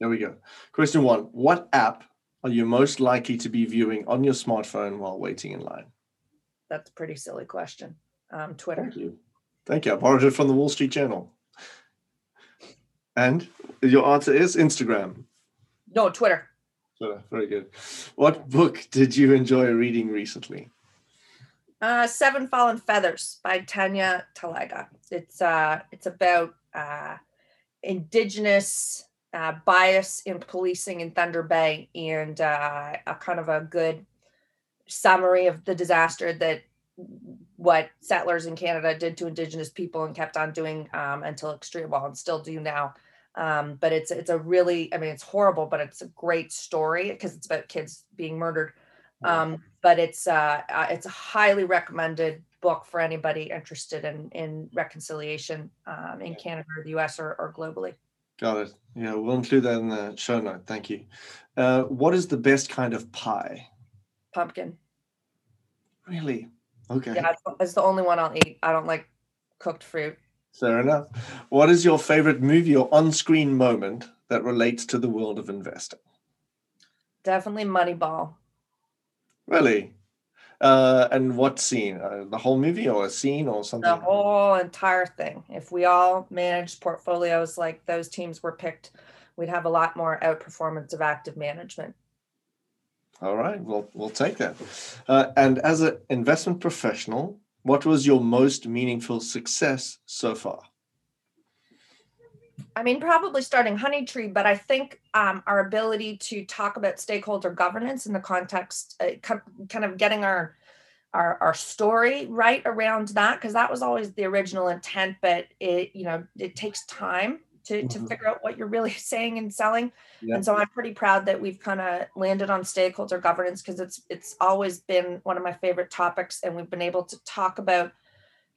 There we go. Question one: What app are you most likely to be viewing on your smartphone while waiting in line? That's a pretty silly question. Um, Twitter. Thank you. Thank you. I borrowed it from the Wall Street Journal. And your answer is Instagram. No, Twitter. Twitter. Very good. What book did you enjoy reading recently? Uh, Seven Fallen Feathers by Tanya Talaga. It's uh, it's about uh, indigenous uh, bias in policing in Thunder Bay and uh, a kind of a good summary of the disaster that what settlers in Canada did to Indigenous people and kept on doing um, until extreme, well, and still do now. Um, but it's it's a really, I mean, it's horrible, but it's a great story because it's about kids being murdered. Um, but it's uh, uh, it's a highly recommended book for anybody interested in in reconciliation um, in Canada or the U.S. or, or globally. Got it. Yeah, we'll include that in the show note. Thank you. Uh, what is the best kind of pie? Pumpkin. Really? Okay. Yeah, it's, it's the only one I'll eat. I don't like cooked fruit. Fair enough. What is your favorite movie or on-screen moment that relates to the world of investing? Definitely Moneyball. Really? Uh, and what scene? Uh, the whole movie or a scene or something? The whole entire thing. If we all managed portfolios like those teams were picked, we'd have a lot more outperformance of active management. All right, we'll we'll take that. Uh, and as an investment professional, what was your most meaningful success so far? I mean, probably starting Honeytree, but I think um, our ability to talk about stakeholder governance in the context, uh, kind of getting our our, our story right around that, because that was always the original intent, but it you know it takes time to, mm-hmm. to figure out what you're really *laughs* saying and selling. Yeah. And so I'm pretty proud that we've kind of landed on stakeholder governance because it's it's always been one of my favorite topics, and we've been able to talk about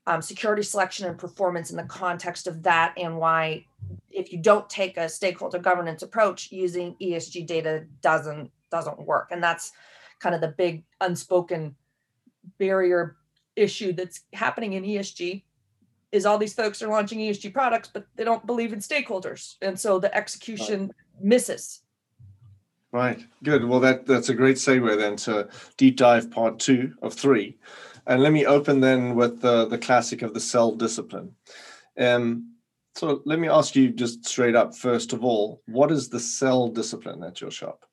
um, security selection and performance in the context of that, and why if you don't take a stakeholder governance approach, using ESG data doesn't doesn't work, and that's kind of the big unspoken barrier issue that's happening in ESG is all these folks are launching ESG products, but they don't believe in stakeholders. And so the execution right. misses. Right. Good. Well, that that's a great segue then to deep dive part two of three, and let me open then with the the classic of the sell discipline. Um, so let me ask you just straight up. First of all, what is the sell discipline at your shop?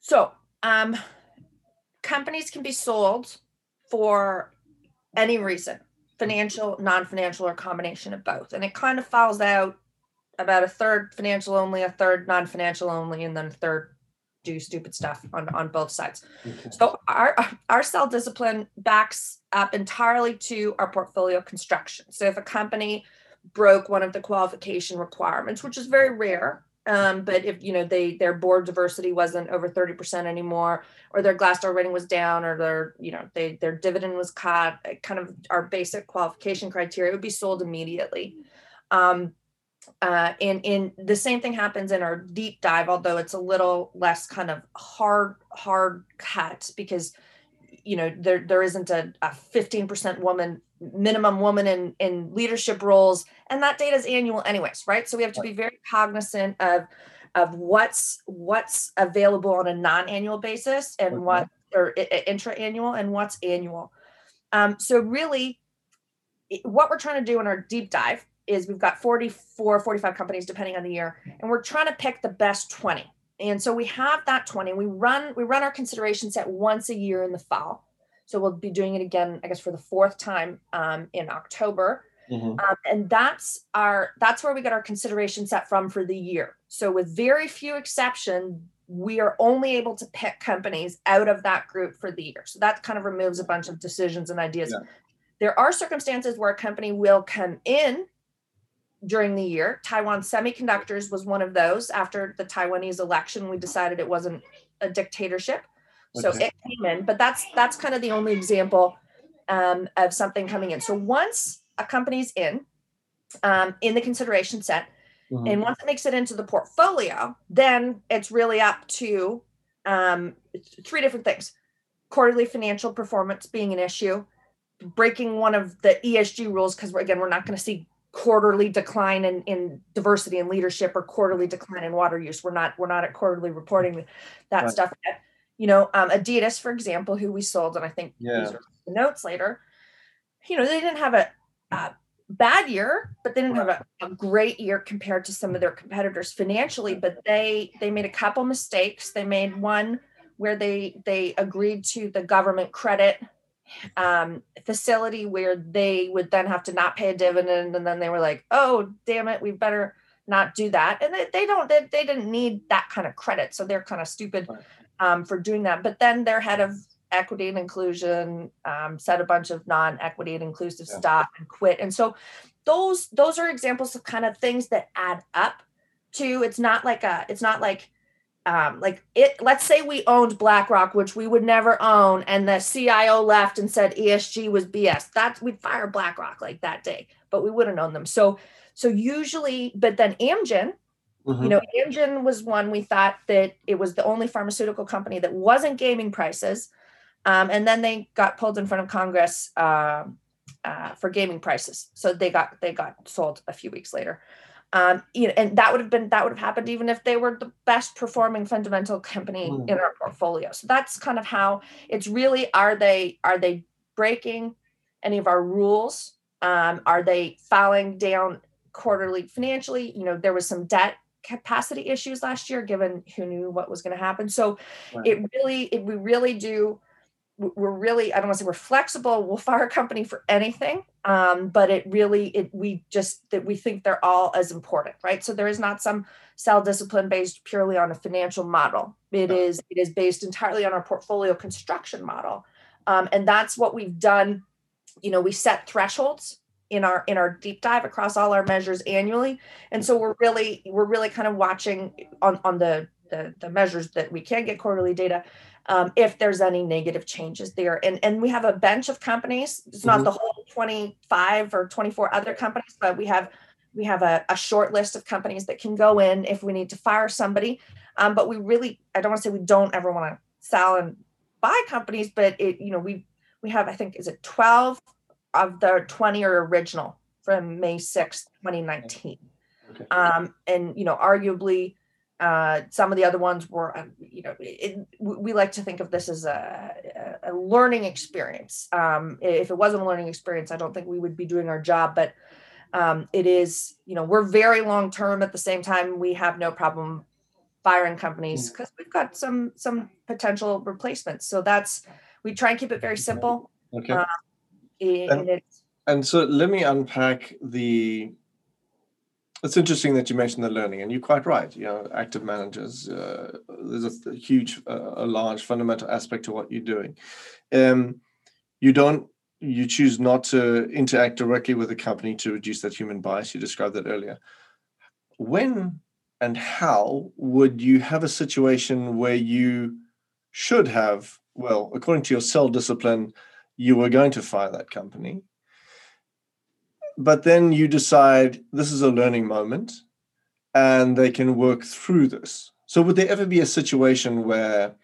So, um, companies can be sold for any reason financial, non financial, or combination of both. And it kind of falls out about a third financial only, a third non financial only, and then a third do stupid stuff on, on both sides. Okay. So our our sell discipline backs up entirely to our portfolio construction. So if a company broke one of the qualification requirements, which is very rare, um, but if you know they their board diversity wasn't over 30% anymore, or their Glassdoor rating was down, or their you know they their dividend was cut, kind of our basic qualification criteria would be sold immediately. Um, uh, and in the same thing happens in our deep dive, although it's a little less kind of hard hard cut because you know there there isn't a, a 15% woman minimum woman in in leadership roles and that data is annual anyways right? So we have to be very cognizant of of what's what's available on a non-annual basis and okay. what or intra-annual and what's annual. Um, so really what we're trying to do in our deep dive is we've got 44 45 companies depending on the year and we're trying to pick the best 20 and so we have that 20 we run we run our consideration set once a year in the fall so we'll be doing it again, I guess, for the fourth time um, in October. Mm-hmm. Um, and that's our that's where we get our consideration set from for the year. So with very few exception, we are only able to pick companies out of that group for the year. So that kind of removes a bunch of decisions and ideas. Yeah. There are circumstances where a company will come in during the year. Taiwan Semiconductors was one of those. After the Taiwanese election, we decided it wasn't a dictatorship. So Okay. it came in, but that's that's kind of the only example um, of something coming in. So once a company's in, um, in the consideration set, Mhm. and once it makes it into the portfolio, then it's really up to um, three different things: quarterly financial performance being an issue, breaking one of the ESG rules because again, we're not going to see quarterly decline in, in diversity and leadership or quarterly decline in water use. We're not we're not at quarterly reporting that Right. stuff yet. You know, um, Adidas, for example, who we sold, and I think Yeah. these are the notes later. You know, they didn't have a, a bad year, but they didn't have a, a great year compared to some of their competitors financially. But they they made a couple mistakes. They made one where they they agreed to the government credit um, facility where they would then have to not pay a dividend, and then they were like, "Oh, damn it, we better not do that." And they, they don't they, they didn't need that kind of credit, so they're kind of stupid um, for doing that. But then their head of equity and inclusion um, said a bunch of non-equity and inclusive Yeah. stuff and quit. And so those those are examples of kind of things that add up to. It's not like a. It's not like um, like it let's say we owned blackrock which we would never own and the cio left and said esg was bs that's we'd fire blackrock like that day but we wouldn't own them. So so usually but then amgen Mhm. you know amgen was one we thought that it was the only pharmaceutical company that wasn't gaming prices um, and then they got pulled in front of congress um, uh, for gaming prices. So they got they got sold a few weeks later um, you know, and that would have been that would have happened even if they were the best performing fundamental company Mm. in our portfolio. So that's kind of how it's really are they are they breaking any of our rules? Um, are they falling down quarterly financially? You know, there was some debt capacity issues last year, given who knew what was going to happen. So Right. it really, it, we really do. We're really, I don't want to say we're flexible. We'll fire a company for anything, um, but it really, it we just that we think they're all as important, right? So there is not some sell discipline based purely on a financial model. It Yeah. is it is based entirely on our portfolio construction model, um, and that's what we've done. You know, we set thresholds in our in our deep dive across all our measures annually, and so we're really we're really kind of watching on on the the, the measures that we can get quarterly data um, if there's any negative changes there. And, and we have a bench of companies. It's not Mhm. the whole 25 or 24 other companies, but we have we have a, a short list of companies that can go in if we need to fire somebody. Um, but we really, I don't want to say we don't ever want to sell and buy companies, but it, you know, we we have, I think, is it 12 of the 20 are original from May 6th, 2019. Okay. Um, and you know, arguably uh, some of the other ones were, um, you know, it, we like to think of this as a, a learning experience. Um, if it wasn't a learning experience, I don't think we would be doing our job. But um, it is, you know, we're very long term. At the same time, we have no problem firing companies because we've got some some potential replacements. So that's we try and keep it very simple. Okay. Uh, and And- And so let me unpack the. It's interesting that you mentioned the learning, and you're quite right. You know, active managers, uh, there's a, th- huge, uh, a large fundamental aspect to what you're doing. Um, you don't, you choose not to interact directly with the company to reduce that human bias. You described that earlier. When and how would you have a situation where you should have, well, according to your sell discipline, you were going to fire that company? But then you decide this is a learning moment and they can work through this. So, would there ever be a situation where,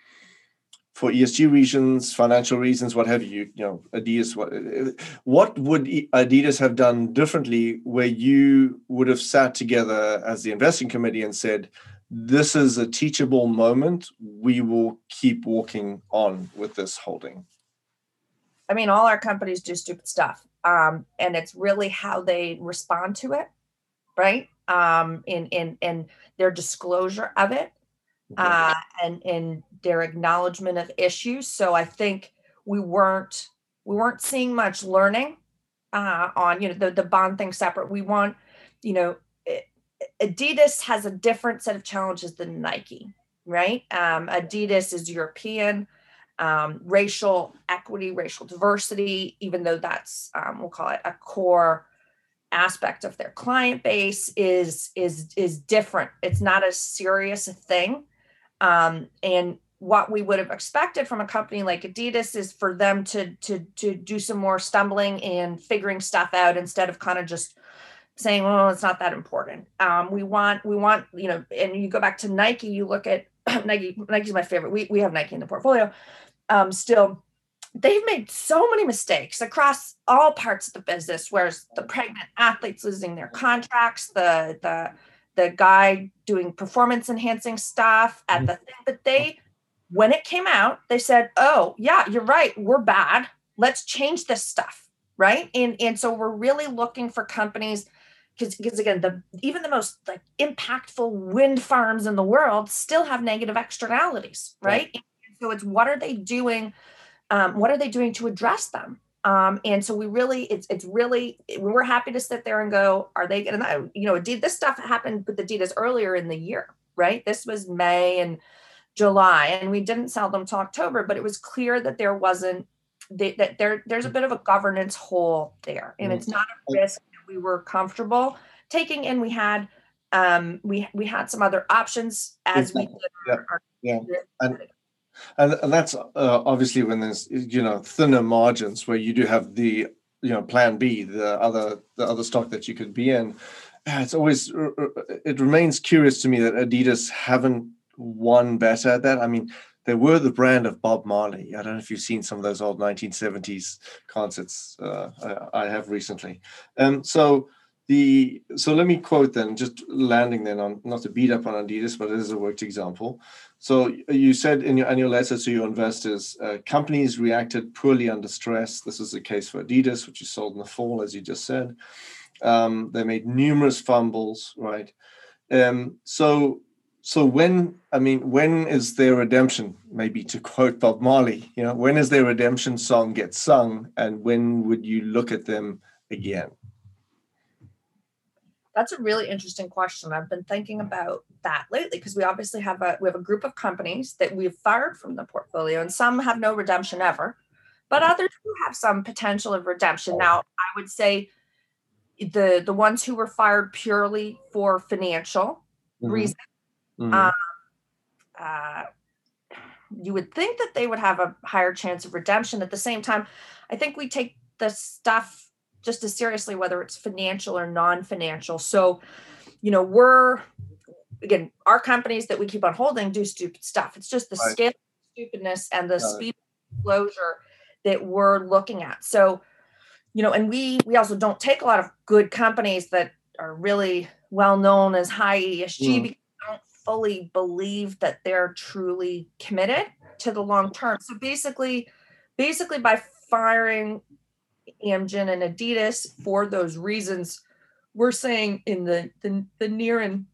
for ESG reasons, financial reasons, what have you, you know, Adidas, what, what would Adidas have done differently where you would have sat together as the investing committee and said, this is a teachable moment. We will keep walking on with this holding. I mean, all our companies do stupid stuff. Um, and it's really how they respond to it, right? Um, in in in their disclosure of it, uh, and in their acknowledgement of issues. So I think we weren't we weren't seeing much learning uh, on you know the the bond thing separate. We want you know Adidas has a different set of challenges than Nike, right? Um, Adidas is European um, racial equity, racial diversity, even though that's um, we'll call it a core aspect of their client base, is is is different. It's not as serious a thing, um, and what we would have expected from a company like Adidas is for them to to to do some more stumbling and figuring stuff out instead of kind of just saying, "Well, it's not that important." Um, we want we want you know, and you go back to Nike. You look at *clears throat* Nike. Nike's my favorite. We we have Nike in the portfolio. Um, still, they've made so many mistakes across all parts of the business. Whereas the pregnant athletes losing their contracts, the the the guy doing performance enhancing stuff at mm-hmm. the thing, but they when it came out, they said, "Oh, yeah, you're right. We're bad. Let's change this stuff." Right? And and so we're really looking for companies because because again, the even the most like impactful wind farms in the world still have negative externalities, right? right. So it's what are they doing? Um, what are they doing to address them? Um, and so we really, it's it's really, we were happy to sit there and go, are they to, you know, did this stuff happened with the Adidas earlier in the year, right? This was May and July and we didn't sell them to October, but it was clear that there wasn't they, that there there's a bit of a governance hole there and it's not a mm. risk that we were comfortable taking and we had um we we had some other options as we did yeah, our, yeah. And, and, and that's uh, obviously when there's you know thinner margins where you do have the you know plan b the other the other stock that you could be in it's always uh, uh, it remains curious to me that adidas haven't won better at that. I mean, they were the brand of Bob Marley. I don't know if you've seen some of those old 1970s concerts uh, I, I, have recently. Um, so the so let me quote then, just landing then on not to beat up on Adidas, but it is a worked example. So you said in your annual letter to your investors, uh, companies reacted poorly under stress. This is the case for Adidas, which you sold in the fall, as you just said. Um, they made numerous fumbles, right? Um, so so when i mean when is their redemption maybe to quote bob marley you know when is their redemption song get sung and when would you look at them again that's a really interesting question i've been thinking about that lately because we obviously have a we have a group of companies that we've fired from the portfolio and some have no redemption ever but others do have some potential of redemption now i would say the the ones who were fired purely for financial mm-hmm. reasons Mm-hmm. Um, uh, you would think that they would have a higher chance of redemption. At the same time, I think we take the stuff just as seriously, whether it's financial or non financial. So, you know, we're, again, our companies that we keep on holding do stupid stuff. It's just the right. scale stupidness and the Got speed of closure that we're looking at. So, you know, and we we also don't take a lot of good companies that are really well known as high ESG mm. because we don't fully believe that they're truly committed to the long term. So basically, basically by firing Amgen and Adidas for those reasons, we're saying in the the, the near and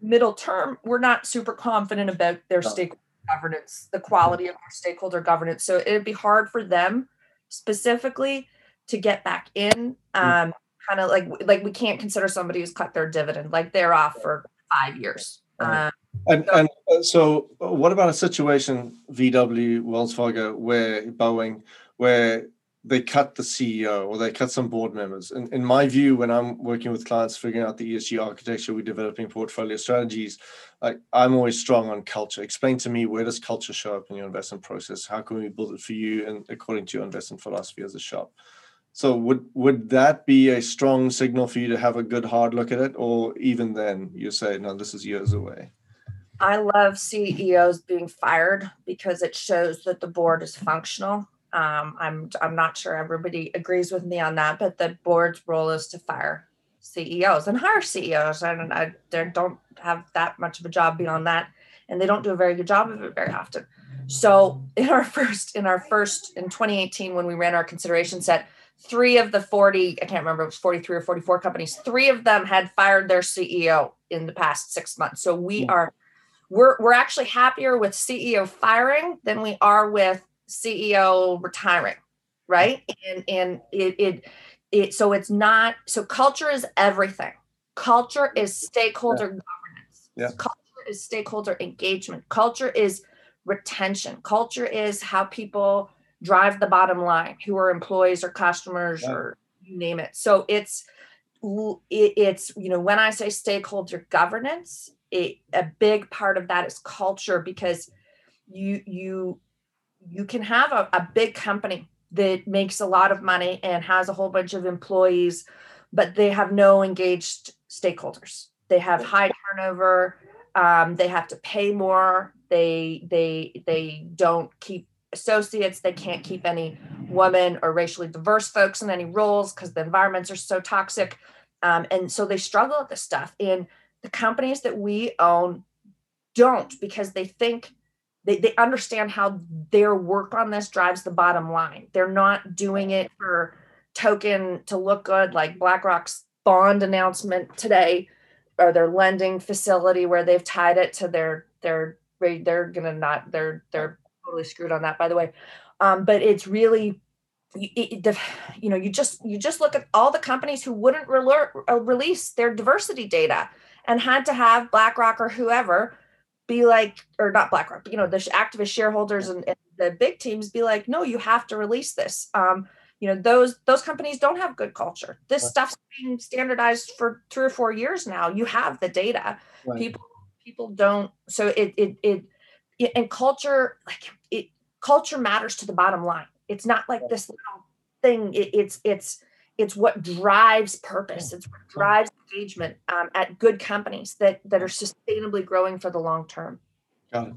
middle term, we're not super confident about their stakeholder governance, the quality of their stakeholder governance. So it'd be hard for them specifically to get back in. Mm. Um, kind of like like we can't consider somebody who's cut their dividend, like they're off for five years. Uh, and and uh, so, what about a situation, VW, Wells Fargo, where Boeing, where they cut the CEO or they cut some board members? And in my view, when I'm working with clients figuring out the ESG architecture, we're developing portfolio strategies. I, I'm always strong on culture. Explain to me where does culture show up in your investment process? How can we build it for you and according to your investment philosophy as a shop? So would would that be a strong signal for you to have a good hard look at it, or even then you say no, this is years away? I love CEOs being fired because it shows that the board is functional. Um, I'm I'm not sure everybody agrees with me on that, but the board's role is to fire CEOs and hire CEOs, and I they don't have that much of a job beyond that, and they don't do a very good job of it very often. So in our *laughs* first in our first in 2018 when we ran our consideration set three of the 40, I can't remember, it was 43 or 44 companies, three of them had fired their CEO in the past six months. So we hmm. are, we're, we're actually happier with CEO firing than we are with CEO retiring. Right. And, and it, it, it, so it's not, so culture is everything. Culture is stakeholder yeah. governance. Yeah. Culture is stakeholder engagement. Culture is retention. Culture is how people drive the bottom line who are employees or customers yeah. or you name it so it's it's you know when i say stakeholder governance it, a big part of that is culture because you you you can have a, a big company that makes a lot of money and has a whole bunch of employees, but they have no engaged stakeholders. They have high turnover. Um, they have to pay more. They they they don't keep associates. They can't keep any women or racially diverse folks in any roles because the environments are so toxic. Um, and so they struggle with this stuff. And the companies that we own don't because they think they, they understand how their work on this drives the bottom line. They're not doing it for token to look good, like BlackRock's bond announcement today, or their lending facility where they've tied it to their their they're gonna not they're they're totally screwed on that by the way. Um, but it's really it, the, you know you just you just look at all the companies who wouldn't re- release their diversity data and had to have BlackRock or whoever be like, or not BlackRock, but, you know, the activist shareholders and, and, the big teams be like, no, you have to release this. Um, you know, those those companies don't have good culture. This right. stuff's being standardized for three or four years now. You have the data. Right. People people don't. So it, it it it and culture like it culture matters to the bottom line. It's not like right. this little thing. It, it's it's it's what drives purpose. It's what drives engagement um, at good companies that that are sustainably growing for the long term. Got it.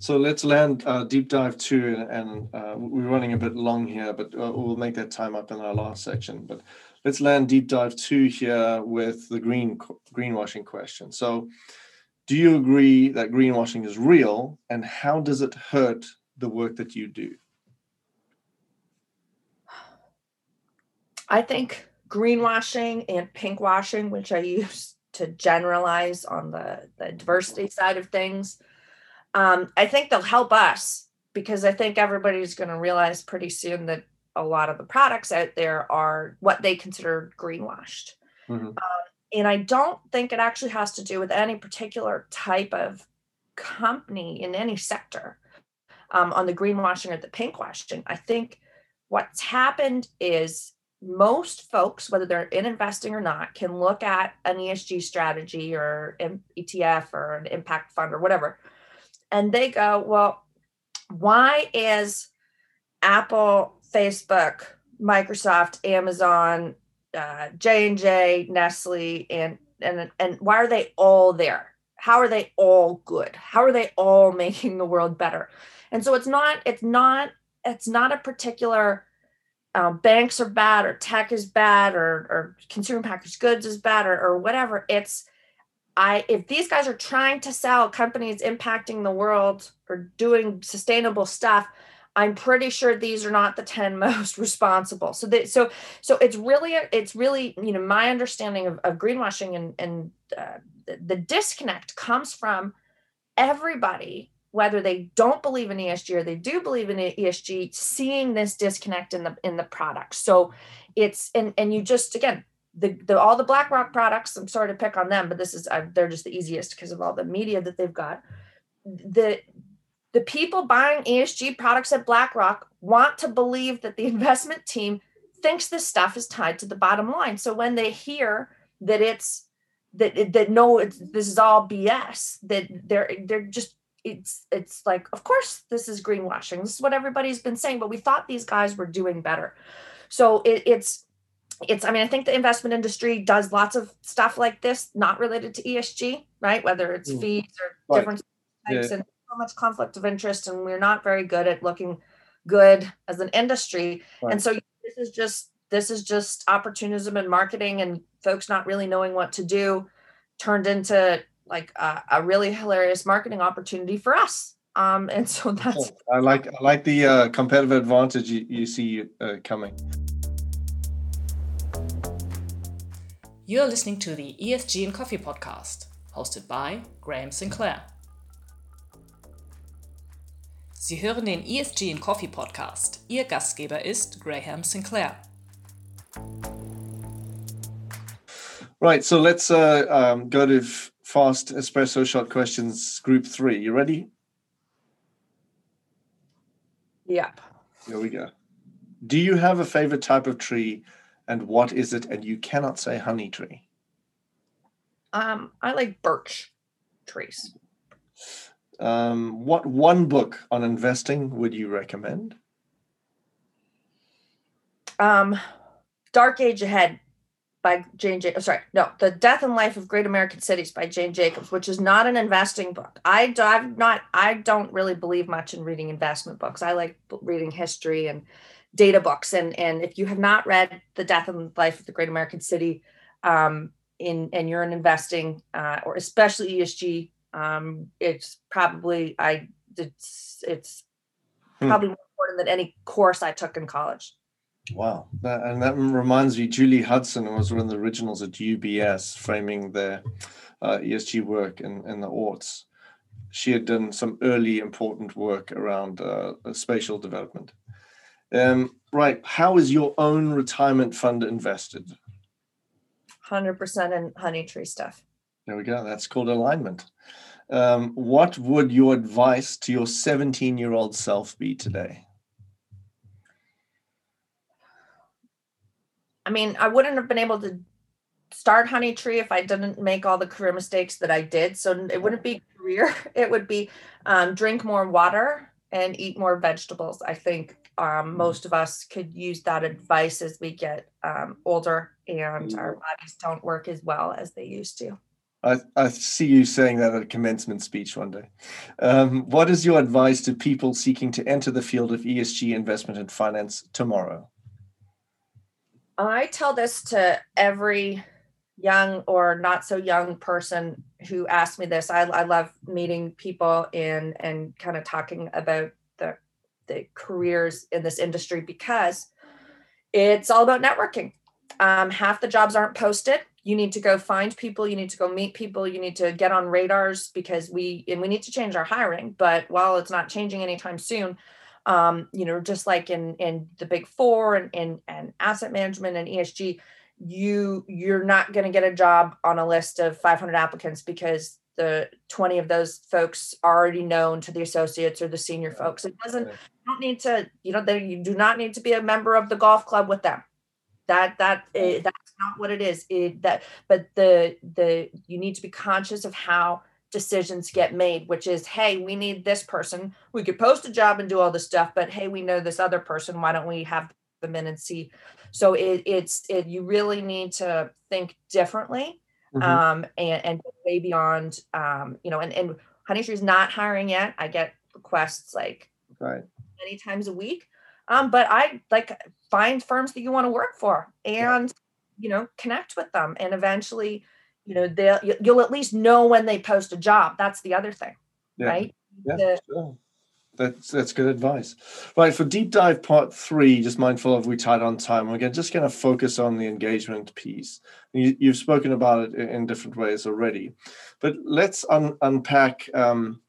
So let's land uh, deep dive two and, uh, we're running a bit long here but uh, we'll make that time up in our last section. But let's land deep dive two here with the green greenwashing question. So do you agree that greenwashing is real and how does it hurt the work that you do I think greenwashing and pinkwashing, which I use to generalize on the, the diversity side of things, um, I think they'll help us because I think everybody's going to realize pretty soon that a lot of the products out there are what they consider greenwashed. Mm-hmm. Um, and I don't think it actually has to do with any particular type of company in any sector um, on the greenwashing or the pinkwashing. I think what's happened is most folks, whether they're in investing or not, can look at an ESG strategy or ETF or an impact fund or whatever, and they go, well, why is Apple, Facebook, Microsoft, Amazon, uh, J and J, Nestle, and and and why are they all there? How are they all good? How are they all *laughs* making the world better? And so it's not it's not it's not a particular um, banks are bad or tech is bad or, or consumer packaged goods is bad or, or whatever it's i if these guys are trying to sell companies impacting the world or doing sustainable stuff i'm pretty sure these are not the 10 *laughs* most responsible. So that so so it's really it's really you know my understanding of, of greenwashing and and uh, the, the disconnect comes from everybody whether they don't believe in ESG or they do believe in ESG, seeing this disconnect in the in the products. So it's and and you just again the, the all the BlackRock products. I'm sorry to pick on them, but this is uh, they're just the easiest because of all the media that they've got. The the people buying ESG products at BlackRock want to believe that the *laughs* investment team thinks this stuff is tied to the bottom line. So when they hear that it's that that no, this is all BS. That they're they're just it's it's like of course this is greenwashing this is what everybody's been saying but we thought these guys were doing better so it, it's it's i mean i think the investment industry does lots of stuff like this not related to esg right whether it's mm. fees or right. different types yeah. and so much conflict of interest and we're not very good at looking good as an industry right. and so this is just this is just opportunism and marketing and folks not really knowing what to do turned into like a, a really hilarious marketing opportunity for us. Um, and so that's I like I like the uh, competitive advantage you, you see uh, coming. You're listening to the ESG and Coffee podcast, hosted by Graham Sinclair. Sie hören den ESG and Coffee Podcast. Ihr Gastgeber ist Graham Sinclair. Right, so let's uh, um, go to fast espresso shot questions group three. You ready? Yep. Here we go. Do you have a favorite type of tree and what is it? And you cannot say honey tree. Um, I like birch trees. Um, what one book on investing would you recommend? Um, Dark Age Ahead by Jane Jacobs. Sorry, no, The Death and Life of Great American Cities by Jane Jacobs, which is not an investing book. I do, I'm not. I don't really believe much in reading investment books. I like reading history and data books. And and if you have not read The Death and Life of the Great American City, um, in and you're in investing uh, or especially ESG, um, it's probably I it's it's hmm. probably more important than any course I took in college. Wow. That, and that reminds me, Julie Hudson was one of the originals at UBS framing their uh, ESG work in, in the aughts. She had done some early important work around uh, spatial development. Um, right. How is your own retirement fund invested? 100% in Honeytree stuff. There we go. That's called alignment. Um, what would your advice to your 17 year old self be today? I mean, I wouldn't have been able to start Honeytree if I didn't make all the career mistakes that I did. So it wouldn't be career. *laughs* It would be um, drink more water and eat more vegetables. I think um, mm-hmm. most of us could use that advice as we get um, older and our bodies don't work as well as they used to. I, I see you saying that at a commencement speech one day. Um, what is your advice to people seeking to enter the field of ESG investment and finance tomorrow? I tell this to every young or not so young person who asks me this. I, I love meeting people and and kind of talking about the the careers in this industry because it's all about networking. Um, half the jobs aren't posted. You need to go find people. You need to go meet people. You need to get on radars because we and we need to change our hiring. But while it's not changing anytime soon, um, you know, just like in in the big four and and, and asset management and ESG, you you're not going to get a job on a list of 500 applicants because the 20 of those folks are already known to the associates or the senior folks. It doesn't you don't need to, you know, they, you do not need to be a member of the golf club with them. That that is, that's not what it is. It, that but the the you need to be conscious of how decisions get made, which is, hey, we need this person. We could post a job and do all this stuff, but hey, we know this other person. Why don't we have them in and see? So it, it's it, you really need to think differently mm-hmm. um, and, and way beyond, um, you know, and, and is not hiring yet. I get requests like right. many times a week. Um, but I like find firms that you want to work for and, yeah. you know, connect with them and eventually you know they'll you'll at least know when they post a job that's the other thing yeah. right yeah, the, sure. That's that's good advice. Right for deep dive part three, just mindful of we tied on time. We're just going to focus on the engagement piece. You, have spoken about it in different ways already, but let's un, unpack um,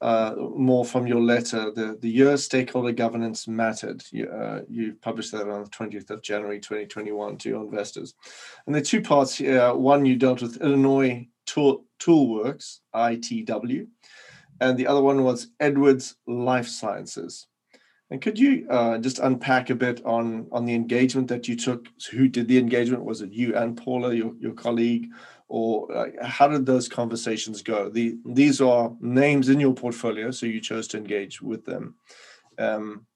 uh, more from your letter, the, the year stakeholder governance mattered. You, uh, you published that on the 20th of January 2021 to your investors. And the two parts here one, you dealt with Illinois Tool, Toolworks, ITW, and the other one was Edwards Life Sciences. And could you uh, just unpack a bit on, on the engagement that you took? Who did the engagement? Was it you and Paula, your, your colleague? Or how did those conversations go? The, these are names in your portfolio, so you chose to engage with them. Um,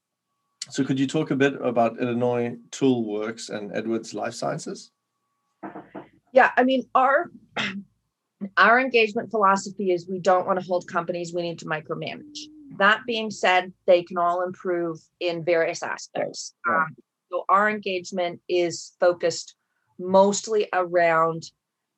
so could you talk a bit about Illinois Toolworks and Edwards Life Sciences? Yeah, I mean our *clears throat* our engagement philosophy is we don't want to hold companies, we need to micromanage. That being said, they can all improve in various aspects. Um, so our engagement is focused mostly around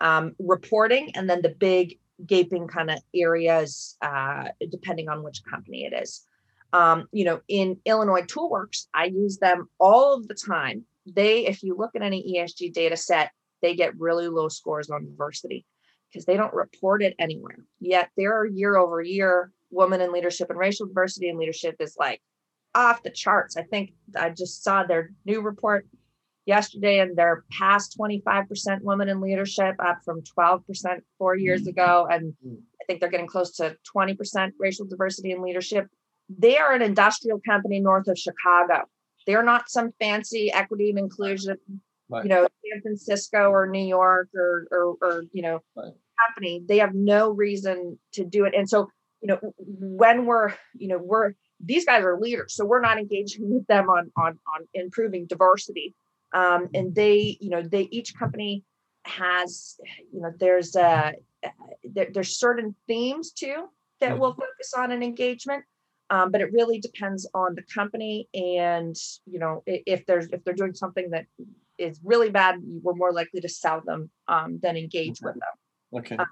um, reporting and then the big gaping kind of areas uh, depending on which company it is. Um, you know in illinois toolworks i use them all of the time. They if you look at any esg data set they get really low scores on diversity because they don't report it anywhere. Yet their year over year woman in leadership and racial diversity in leadership is like off the charts. I think i just saw their new report yesterday and they're past 25% women in leadership up from 12% four years mm-hmm. ago and mm. i think they're getting close to 20% racial diversity in leadership they are an industrial company north of chicago they're not some fancy equity and inclusion right. you know san francisco or new york or or, or you know right. company they have no reason to do it and so you know, when we're, you know, we're these guys are leaders, so we're not engaging *laughs* with them on on on improving diversity. Um, and they, you know, they each company has, you know, there's a there, there's certain themes too that mm-hmm. will focus on an engagement. Um, but it really depends on the company and you know if there's if they're doing something that is really bad we're more likely to sell them um, than engage okay. with them okay um,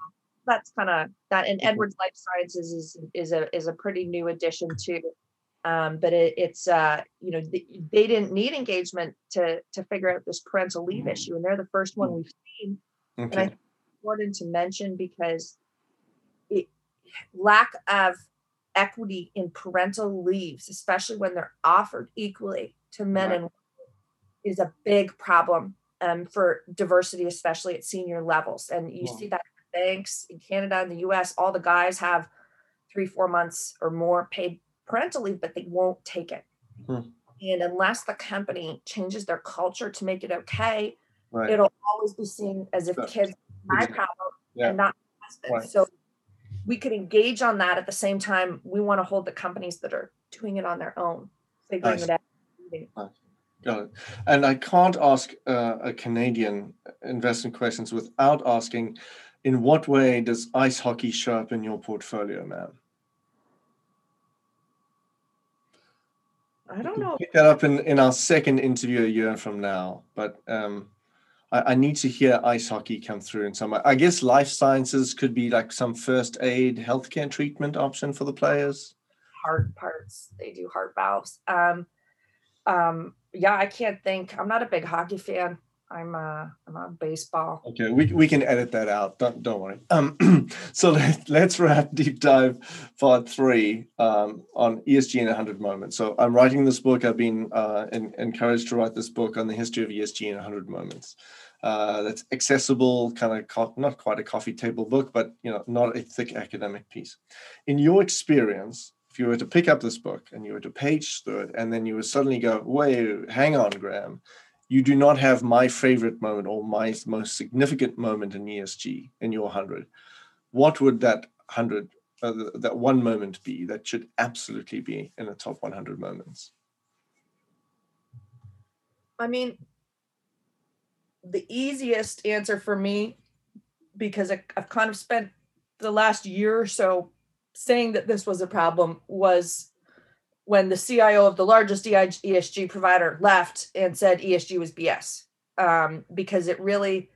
that's kind of that and edwards life sciences is is a is a pretty new addition to um, but it, it's uh, you know they, they didn't need engagement to to figure out this parental leave issue and they're the first one we've seen. Okay. and i think it's important to mention because it lack of equity in parental leaves especially when they're offered equally to men right. and women is a big problem um, for diversity especially at senior levels. And you see that banks in canada and the us all the guys have three four months or more paid parental leave, but they won't take it. Hmm. And unless the company changes their culture to make it okay, right. it'll always be seen as if kids my problem yeah. and not husband. Right. So we could engage on that at the same time. We want to hold the companies that are doing it on their own, figuring nice. it out. Got it. And I can't ask uh, a Canadian investment questions without asking, in what way does ice hockey show up in your portfolio, ma'am? I don't know. Pick that up in, in our second interview a year from now. But um, I, I, need to hear ice hockey come through in some. I guess life sciences could be like some first aid healthcare treatment option for the players. Heart parts. They do heart valves. Um, um, yeah, I can't think. I'm not a big hockey fan. I'm uh I'm on baseball. Okay, we, we can edit that out. Don't don't worry. Um, *clears throat* so let, let's wrap deep dive part three um, on ESG in 100 moments. So I'm writing this book. I've been uh, in, encouraged to write this book on the history of ESG in 100 moments. Uh, that's accessible, kind of co- not quite a coffee table book, but you know, not a thick academic piece. In your experience, if you were to pick up this book and you were to page through it, and then you would suddenly go, "Wait, hang on, Graham." You do not have my favorite moment or my most significant moment in ESG in your 100, what would that 100, uh, that one moment be that should absolutely be in the top 100 moments? I mean, the easiest answer for me, because I, I've kind of spent the last year or so saying that this was a problem, was when the CIO of the largest ESG provider left and said ESG was BS um, because it really,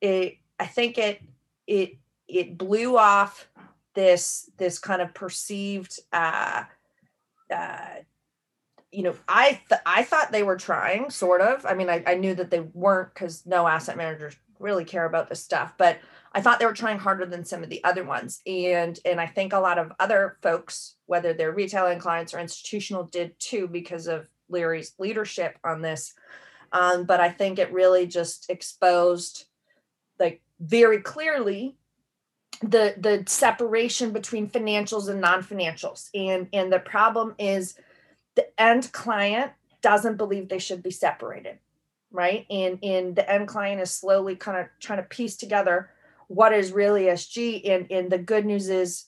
it I think it it it blew off this this kind of perceived uh, uh, you know I th- I thought they were trying sort of. I mean I, I knew that they weren't because no asset managers really care about this stuff but I thought they were trying harder than some of the other ones. And and I think a lot of other folks, whether they're retailing clients or institutional, did too because of Larry's leadership on this. Um, but I think it really just exposed like very clearly the the separation between financials and non-financials. And and the problem is the end client doesn't believe they should be separated right and and the end client is slowly kind of trying to piece together what is really SG. And, and the good news is,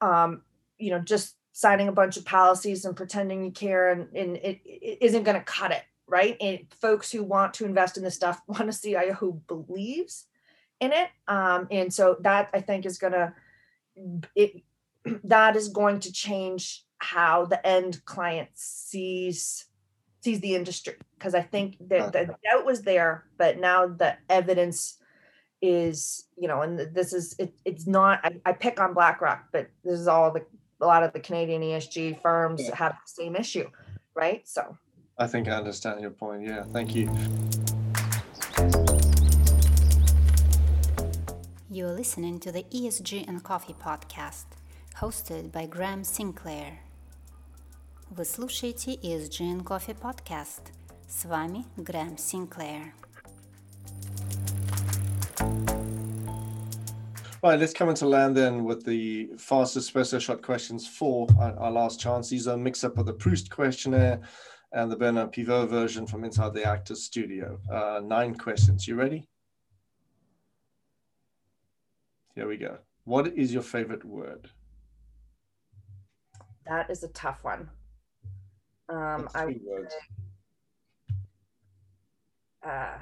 um, you know, just signing a bunch of policies and pretending you care and, and it, it isn't going to cut it, right? And folks who want to invest in this stuff *laughs* want to see who believes in it. Um, and so that I think is going to, it, *clears throat* that is going to change how the end client sees sees the industry because I think that the doubt was there, but now the evidence is you know and this is it, it's not I, I, pick on blackrock but this is all the a lot of the canadian esg firms yeah. have the same issue right so i think i understand your point yeah thank you you're listening to the esg and coffee podcast hosted by graham sinclair Вы слушаете ESG and Coffee podcast. С вами Грэм Синклер. Right, let's come into land then with the fastest espresso shot questions for our, our last chance. These are mixed up with the Proust questionnaire and the Bernard Pivot version from inside the Actors Studio. Uh, nine questions. You ready? Here we go. What is your favorite word? That is a tough one. Um, I would words. say, uh,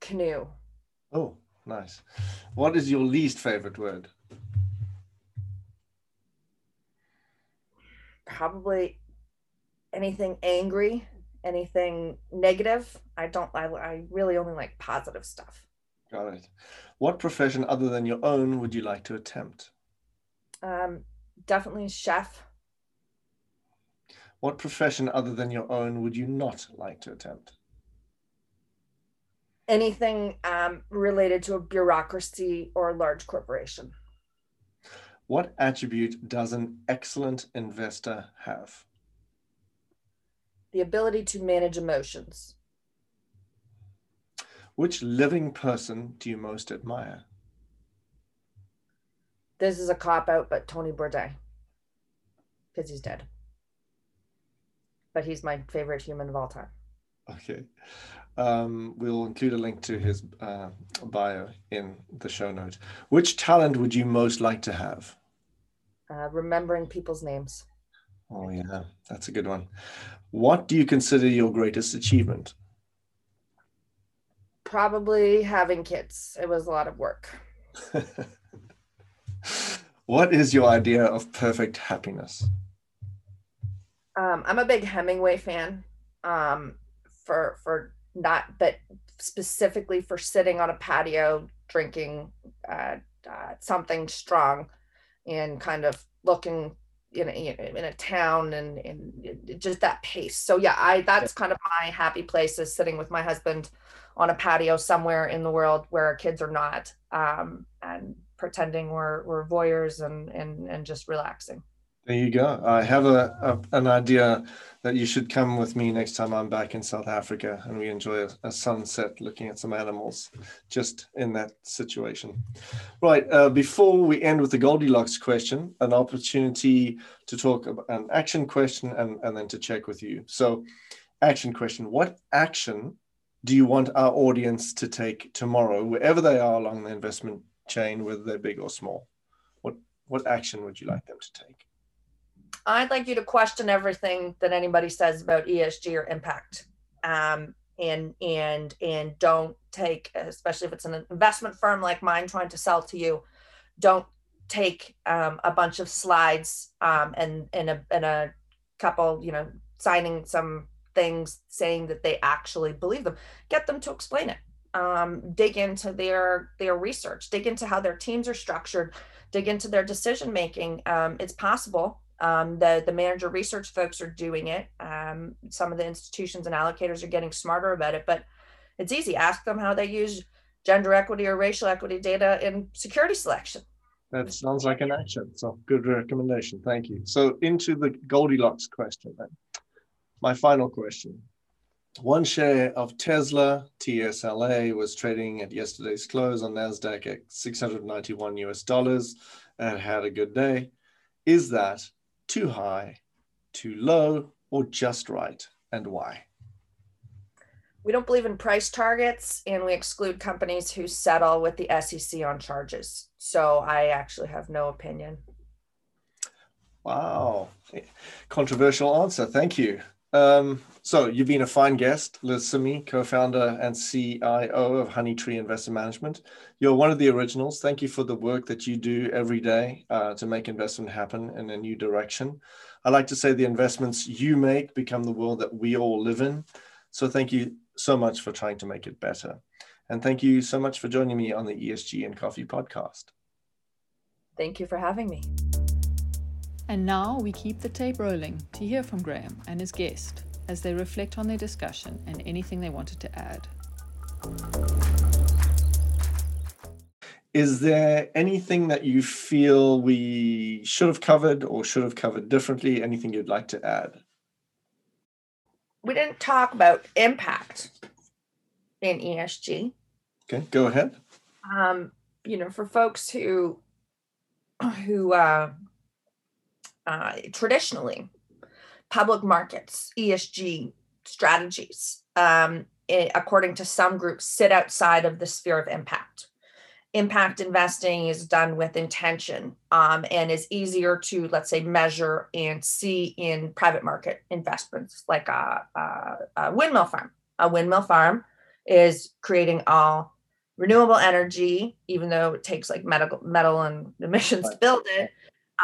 canoe. Oh, nice. What is your least favorite word? Probably anything angry, anything negative. I don't. I, I really only like positive stuff. Got it. What profession other than your own would you like to attempt? Um, definitely chef. What profession other than your own would you not like to attempt? Anything um, related to a bureaucracy or a large corporation. What attribute does an excellent investor have? The ability to manage emotions. Which living person do you most admire? This is a cop out, but Tony Bourdain, because he's dead. But he's my favorite human of all time. Okay. Um, we'll include a link to his uh, bio in the show notes. Which talent would you most like to have? Uh, remembering people's names. Oh, yeah, that's a good one. What do you consider your greatest achievement? Probably having kids. It was a lot of work. *laughs* what is your idea of perfect happiness? Um, I'm a big Hemingway fan. Um, for for not, but specifically for sitting on a patio drinking uh, uh, something strong, and kind of looking in a, in a town and and just that pace. So yeah, I that's kind of my happy place is sitting with my husband on a patio somewhere in the world where our kids are not, um, and pretending we're we're voyeurs and and and just relaxing. There you go. I have a, a, an idea that you should come with me next time I'm back in South Africa and we enjoy a, a sunset looking at some animals just in that situation. Right. Uh, before we end with the Goldilocks question, an opportunity to talk about an action question and, and then to check with you. So, action question What action do you want our audience to take tomorrow, wherever they are along the investment chain, whether they're big or small? What, what action would you like them to take? I'd like you to question everything that anybody says about ESG or impact. Um, and and and don't take, especially if it's an investment firm like mine trying to sell to you, don't take um, a bunch of slides um, and and a and a couple, you know, signing some things saying that they actually believe them. Get them to explain it. Um, dig into their their research. Dig into how their teams are structured. Dig into their decision making. Um, it's possible um, the the manager research folks are doing it. Um, some of the institutions and allocators are getting smarter about it, but it's easy. Ask them how they use gender equity or racial equity data in security selection. That sounds like an action. So good recommendation. Thank you. So into the Goldilocks question then. My final question. One share of Tesla TSLA was trading at yesterday's close on Nasdaq at 691 US dollars and had a good day. Is that too high, too low, or just right, and why? We don't believe in price targets, and we exclude companies who settle with the SEC on charges. So I actually have no opinion. Wow, controversial answer. Thank you. Um, so you've been a fine guest, Liz Simmie, co-founder and CIO of Honeytree Investment Management. You're one of the originals. Thank you for the work that you do every day uh, to make investment happen in a new direction. I like to say the investments you make become the world that we all live in. So thank you so much for trying to make it better. And thank you so much for joining me on the ESG and Coffee podcast. Thank you for having me. And now we keep the tape rolling to hear from Graham and his guest as they reflect on their discussion and anything they wanted to add. Is there anything that you feel we should have covered or should have covered differently? Anything you'd like to add? We didn't talk about impact in ESG. Okay, go ahead. Um, you know, for folks who who uh, uh, traditionally public markets, ESG strategies, um, it, according to some groups, sit outside of the sphere of impact. impact investing is done with intention um, and is easier to let's say measure and see in private market investments like a, a, a windmill farm a windmill farm is creating all renewable energy even though it takes like medical metal and emissions to build it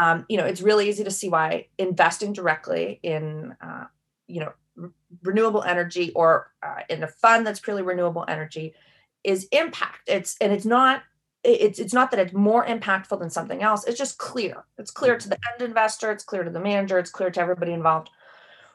um, you know it's really easy to see why investing directly in uh, you know re- renewable energy or uh, in a fund that's purely renewable energy is impact. It's and it's not it's it's not that it's more impactful than something else. It's just clear. It's clear to the end investor. It's clear to the manager. It's clear to everybody involved.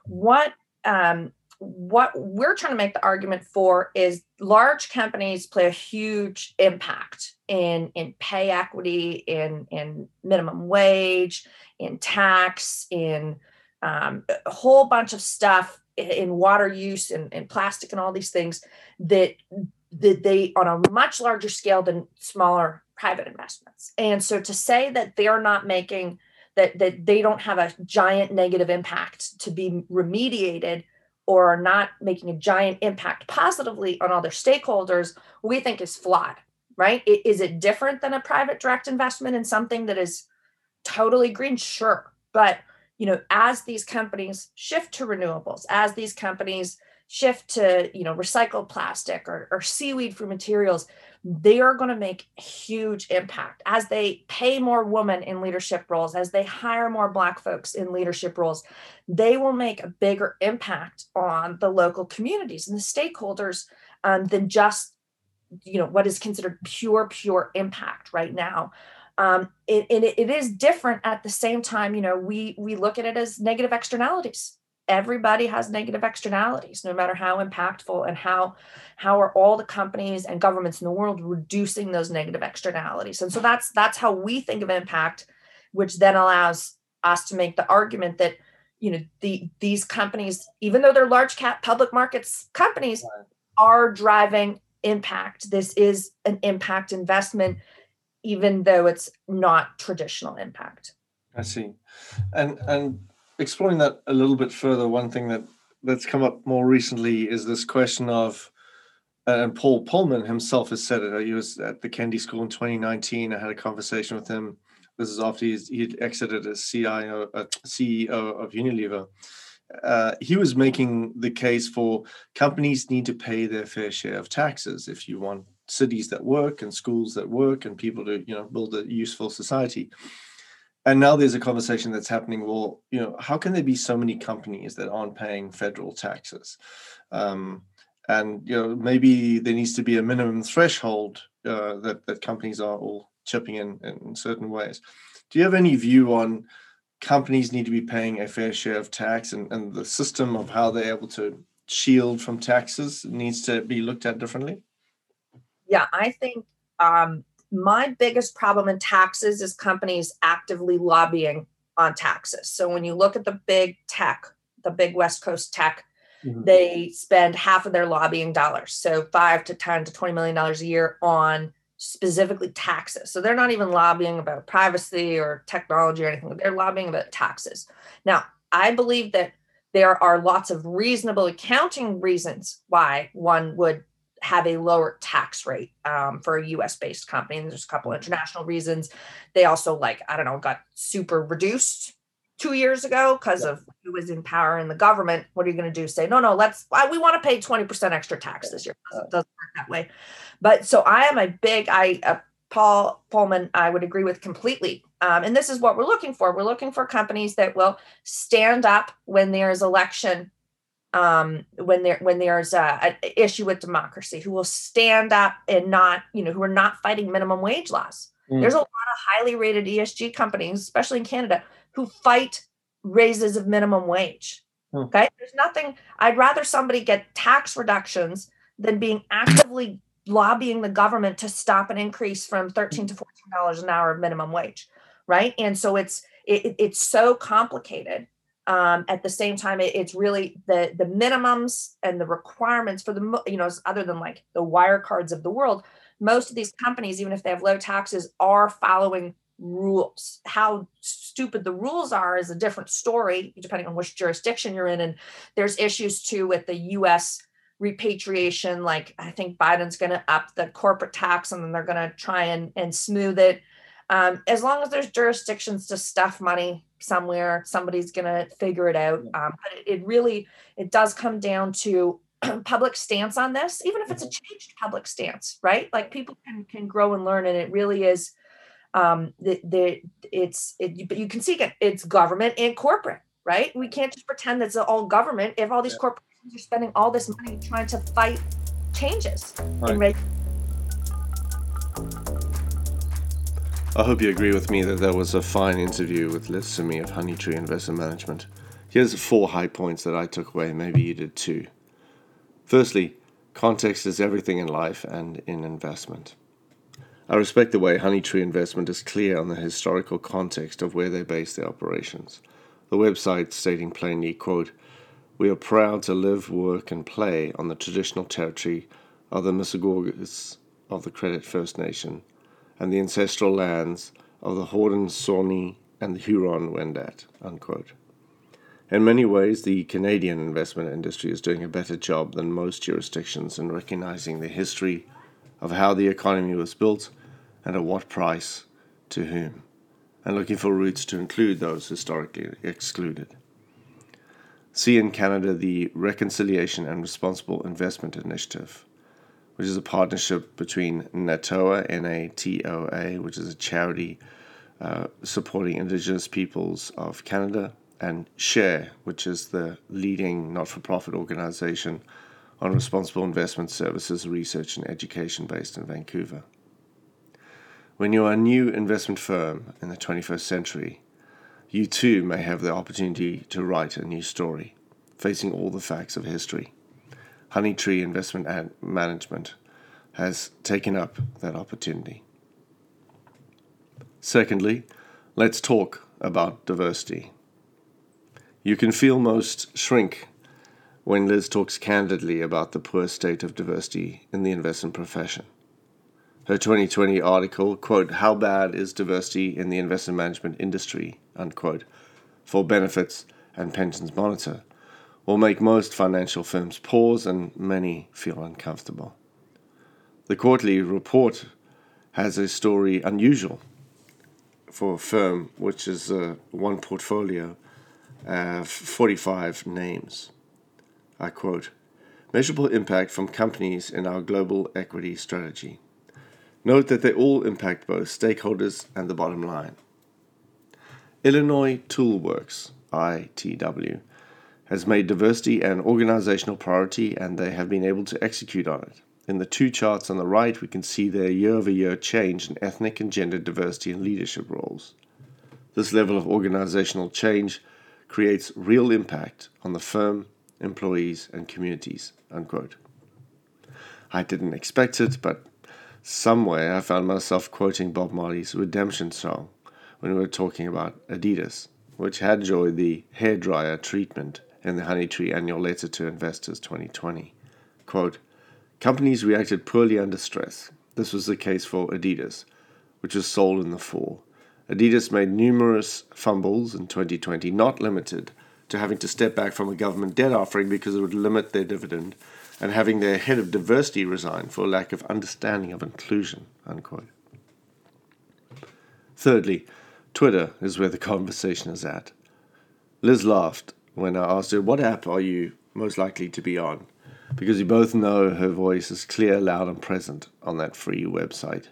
What um what we're trying to make the argument for is large companies play a huge impact in in pay equity in in minimum wage in tax in um, a whole bunch of stuff in water use and, and plastic and all these things that that they on a much larger scale than smaller private investments. And so to say that they're not making that that they don't have a giant negative impact to be remediated or are not making a giant impact positively on all their stakeholders, we think is flawed, right? Is it different than a private direct investment in something that is totally green? Sure. But you know, as these companies shift to renewables, as these companies shift to you know recycled plastic or, or seaweed for materials they are going to make huge impact as they pay more women in leadership roles as they hire more black folks in leadership roles they will make a bigger impact on the local communities and the stakeholders um, than just you know what is considered pure pure impact right now. Um, it, it, it is different at the same time you know we we look at it as negative externalities. Everybody has negative externalities no matter how impactful and how how are all the companies and governments in the world reducing those negative externalities. And so that's that's how we think of impact which then allows us to make the argument that you know the these companies even though they're large cap public markets companies are driving impact this is an impact investment even though it's not traditional impact i see and and exploring that a little bit further, one thing that that's come up more recently is this question of, and Paul Polman himself has said it. He was at the Kennedy School in 2019. I had a conversation with him. This is after he'd exited as CIO, uh, CEO of Unilever. Uh, he was making the case for companies need to pay their fair share of taxes. If you want cities that work and schools that work and people to you know build a useful society. And now there's a conversation that's happening well you know how can there be so many companies that aren't paying federal taxes? Um, and you know maybe there needs to be a minimum threshold uh, that that companies are all chipping in in certain ways. Do you have any view on companies need to be paying a fair share of tax and, and the system of how they're able to shield from taxes needs to be looked at differently yeah i think um, my biggest problem in taxes is companies actively lobbying on taxes. So when you look at the big tech, the big West Coast tech, mm-hmm. they spend half of their lobbying dollars, so five to ten to twenty million dollars a year on specifically taxes. So they're not even lobbying about privacy or technology or anything. They're lobbying about taxes. Now, I believe that there are lots of reasonable accounting reasons why one would have a lower tax rate um, for a US based company. And there's a couple international reasons. They also, like, I don't know, got super reduced two years ago because yeah. of who was in power in the government. What are you going to do? Say, no, no, let's, we want to pay 20% extra tax this year. It doesn't work that way. But so I am a big, I, uh, Paul Polman, I would agree with completely. Um, and this is what we're looking for. We're looking for companies that will stand up when there is election um, when there when there's a, an issue with democracy, who will stand up and not, you know, who are not fighting minimum wage laws. Mm. There's a lot of highly rated ESG companies, especially in Canada, who fight raises of minimum wage. Mm. Okay, there's nothing. I'd rather somebody get tax reductions than being actively *coughs* lobbying the government to stop an increase from 13 to 14 dollars an hour of minimum wage right and so it's it, it's so complicated um, at the same time it, it's really the the minimums and the requirements for the you know other than like the Wirecards of the world most of these companies even if they have low taxes are following rules how stupid the rules are is a different story depending on which jurisdiction you're in and there's issues too with the us repatriation. Like I think Biden's going to up the corporate tax and then they're going to try and, and smooth it. Um, as long as there's jurisdictions to stuff money somewhere, somebody's going to figure it out. Um, but it, it really, it does come down to *clears throat* public stance on this, even if it's a Mm-hmm. changed public stance, right? Like people can can grow and learn, and it really is. Um, the, the it's it, but you can see it, it's government and corporate, right? We can't just pretend that it's all government if all these Yeah. corporations are spending all this money trying to fight changes Right. I hope you agree with me that that was a fine interview with Liz Simmie of Honeytree Investment Management. Here's four high points that I took away, maybe you did too. Firstly, context is everything in life and in investment. I respect the way Honeytree Investment is clear on the historical context of where they base their operations. The website stating plainly, quote, We are proud to live, work, and play on the traditional territory of the Mississaugas of the Credit First Nation and the ancestral lands of the Haudenosaunee and the Huron Wendat. Unquote. In many ways, the Canadian investment industry is doing a better job than most jurisdictions in recognizing the history of how the economy was built and at what price to whom, and looking for routes to include those historically excluded. See in Canada the Reconciliation and Responsible Investment Initiative, which is a partnership between NATOA, N-A-T-O-A, which is a charity uh, supporting Indigenous peoples of Canada, and SHARE, which is the leading not-for-profit organization on responsible investment services, research, and education based in Vancouver. When you are a new investment firm in the 21st century, you too may have the opportunity to write a new story, facing all the facts of history. Honeytree Investment and Management has taken up that opportunity. Secondly, let's talk about diversity. You can feel most shrink when Liz talks candidly about the poor state of diversity in the investment profession. Her 2020 article, quote, How bad is diversity in the investment management industry, unquote, for benefits and pensions monitor, will make most financial firms pause and many feel uncomfortable. The quarterly report has a story unusual for a firm which is uh, one portfolio of 45 names. I quote Measurable impact from companies in our global equity strategy. Note that they all impact both stakeholders and the bottom line. Illinois Toolworks, ITW, has made diversity an organizational priority and they have been able to execute on it. In the two charts on the right, we can see their year over year change in ethnic and gender diversity in leadership roles. This level of organizational change creates real impact on the firm, employees, and communities. Unquote. I didn't expect it, but somewhere I found myself quoting Bob Marley's Redemption song when we were talking about Adidas, which had enjoyed the hairdryer treatment in the Honeytree Annual Letter to Investors 2020. Quote, Companies reacted poorly under stress. This was the case for Adidas, which was sold in the fall. Adidas made numerous fumbles in 2020, not limited to having to step back from a government debt offering because it would limit their dividend and having their head of diversity resign for lack of understanding of inclusion. Unquote. Thirdly, Twitter is where the conversation is at. Liz laughed when I asked her, What app are you most likely to be on? Because we both know her voice is clear, loud, and present on that free website.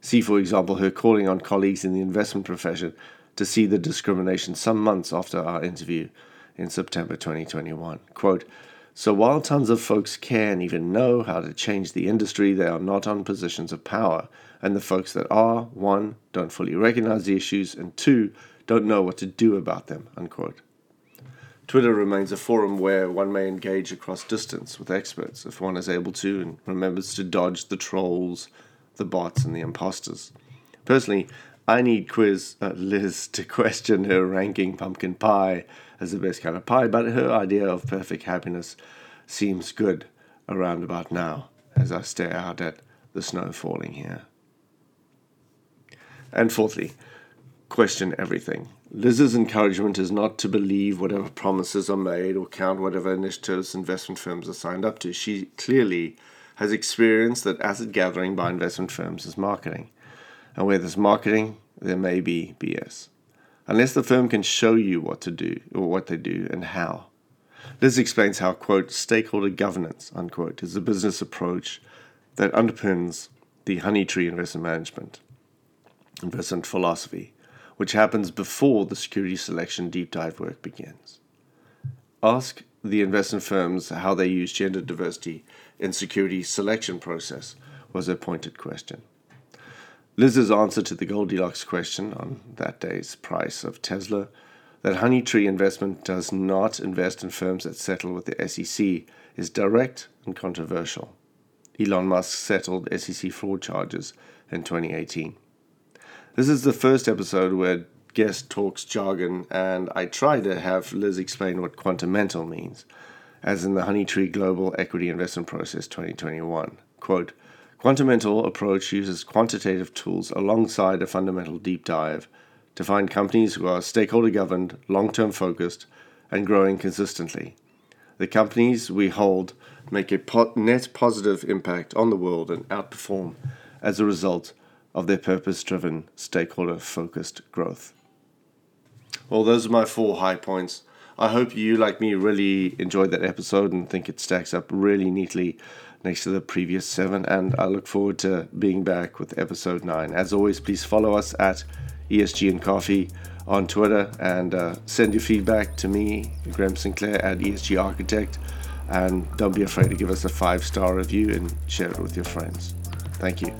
See, for example, her calling on colleagues in the investment profession to see the discrimination some months after our interview in September 2021. Quote, so while tons of folks can even know how to change the industry, they are not on positions of power. And the folks that are, one, don't fully recognize the issues, and two, don't know what to do about them. Unquote. Twitter remains a forum where one may engage across distance with experts if one is able to and remembers to dodge the trolls, the bots, and the imposters. Personally, I need quiz uh, Liz to *laughs* question her ranking pumpkin pie as the best kind of pie, but her idea of perfect happiness seems good around about now as I stare out at the snow falling here. And fourthly, question everything. Liz's encouragement is not to believe whatever promises are made or count whatever initiatives investment firms are signed up to. She clearly has experienced that asset gathering by investment firms is marketing. And where there's marketing, there may be BS. Unless the firm can show you what to do or what they do and how. This explains how, quote, stakeholder governance, unquote, is a business approach that underpins the Honeytree investment management investment philosophy, which happens before the security selection deep dive work begins. Ask the investment firms how they use gender diversity in security selection process was a pointed question. Liz's answer to the Goldilocks question on that day's price of Tesla that Honeytree Investment does not invest in firms that settle with the SEC is direct and controversial. Elon Musk settled SEC fraud charges in 2018. This is the first episode where guest talks jargon, and I try to have Liz explain what quantamental means, as in the Honeytree Global Equity Investment Process 2021. Quote, Quantamental approach uses quantitative tools alongside a fundamental deep dive to find companies who are stakeholder governed, long term focused, and growing consistently. The companies we hold make a net positive impact on the world and outperform as a result of their purpose driven, stakeholder focused growth. Well, those are my four high points. I hope you, like me, really enjoyed that episode and think it stacks up really neatly next to the previous seven. And I look forward to being back with episode nine. As always, please follow us at ESG and Coffee on Twitter and uh, send your feedback to me, Graham Sinclair at ESG Architect. And don't be afraid to give us a five star review and share it with your friends. Thank you.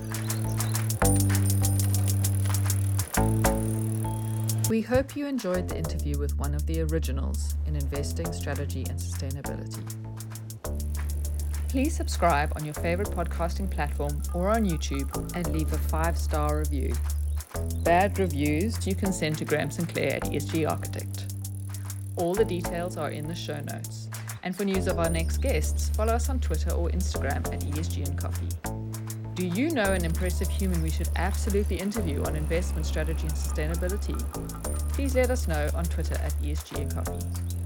We hope you enjoyed the interview with one of the originals in investing, strategy, and sustainability. Please subscribe on your favorite podcasting platform or on YouTube and leave a five star review. Bad reviews you can send to Graham Sinclair at ESG Architect. All the details are in the show notes. And for news of our next guests, follow us on Twitter or Instagram at ESG and Coffee. Do you know an impressive human we should absolutely interview on investment strategy and sustainability? Please let us know on Twitter at ESG and Coffee.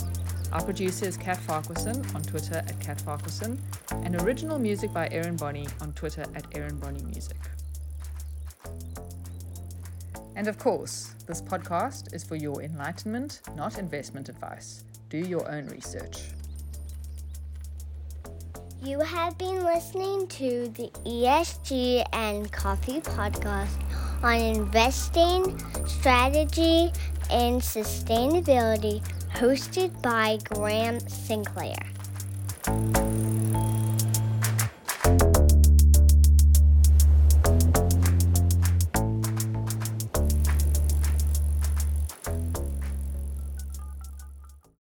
Our producer is Kat Farquharson on Twitter at Kat Farquharson, and original music by Aaron Bonney on Twitter at Aaron Bonney Music. And of course, this podcast is for your enlightenment, not investment advice. Do your own research. You have been listening to the ESG and Coffee podcast on investing, strategy, and sustainability, hosted by Graham Sinclair.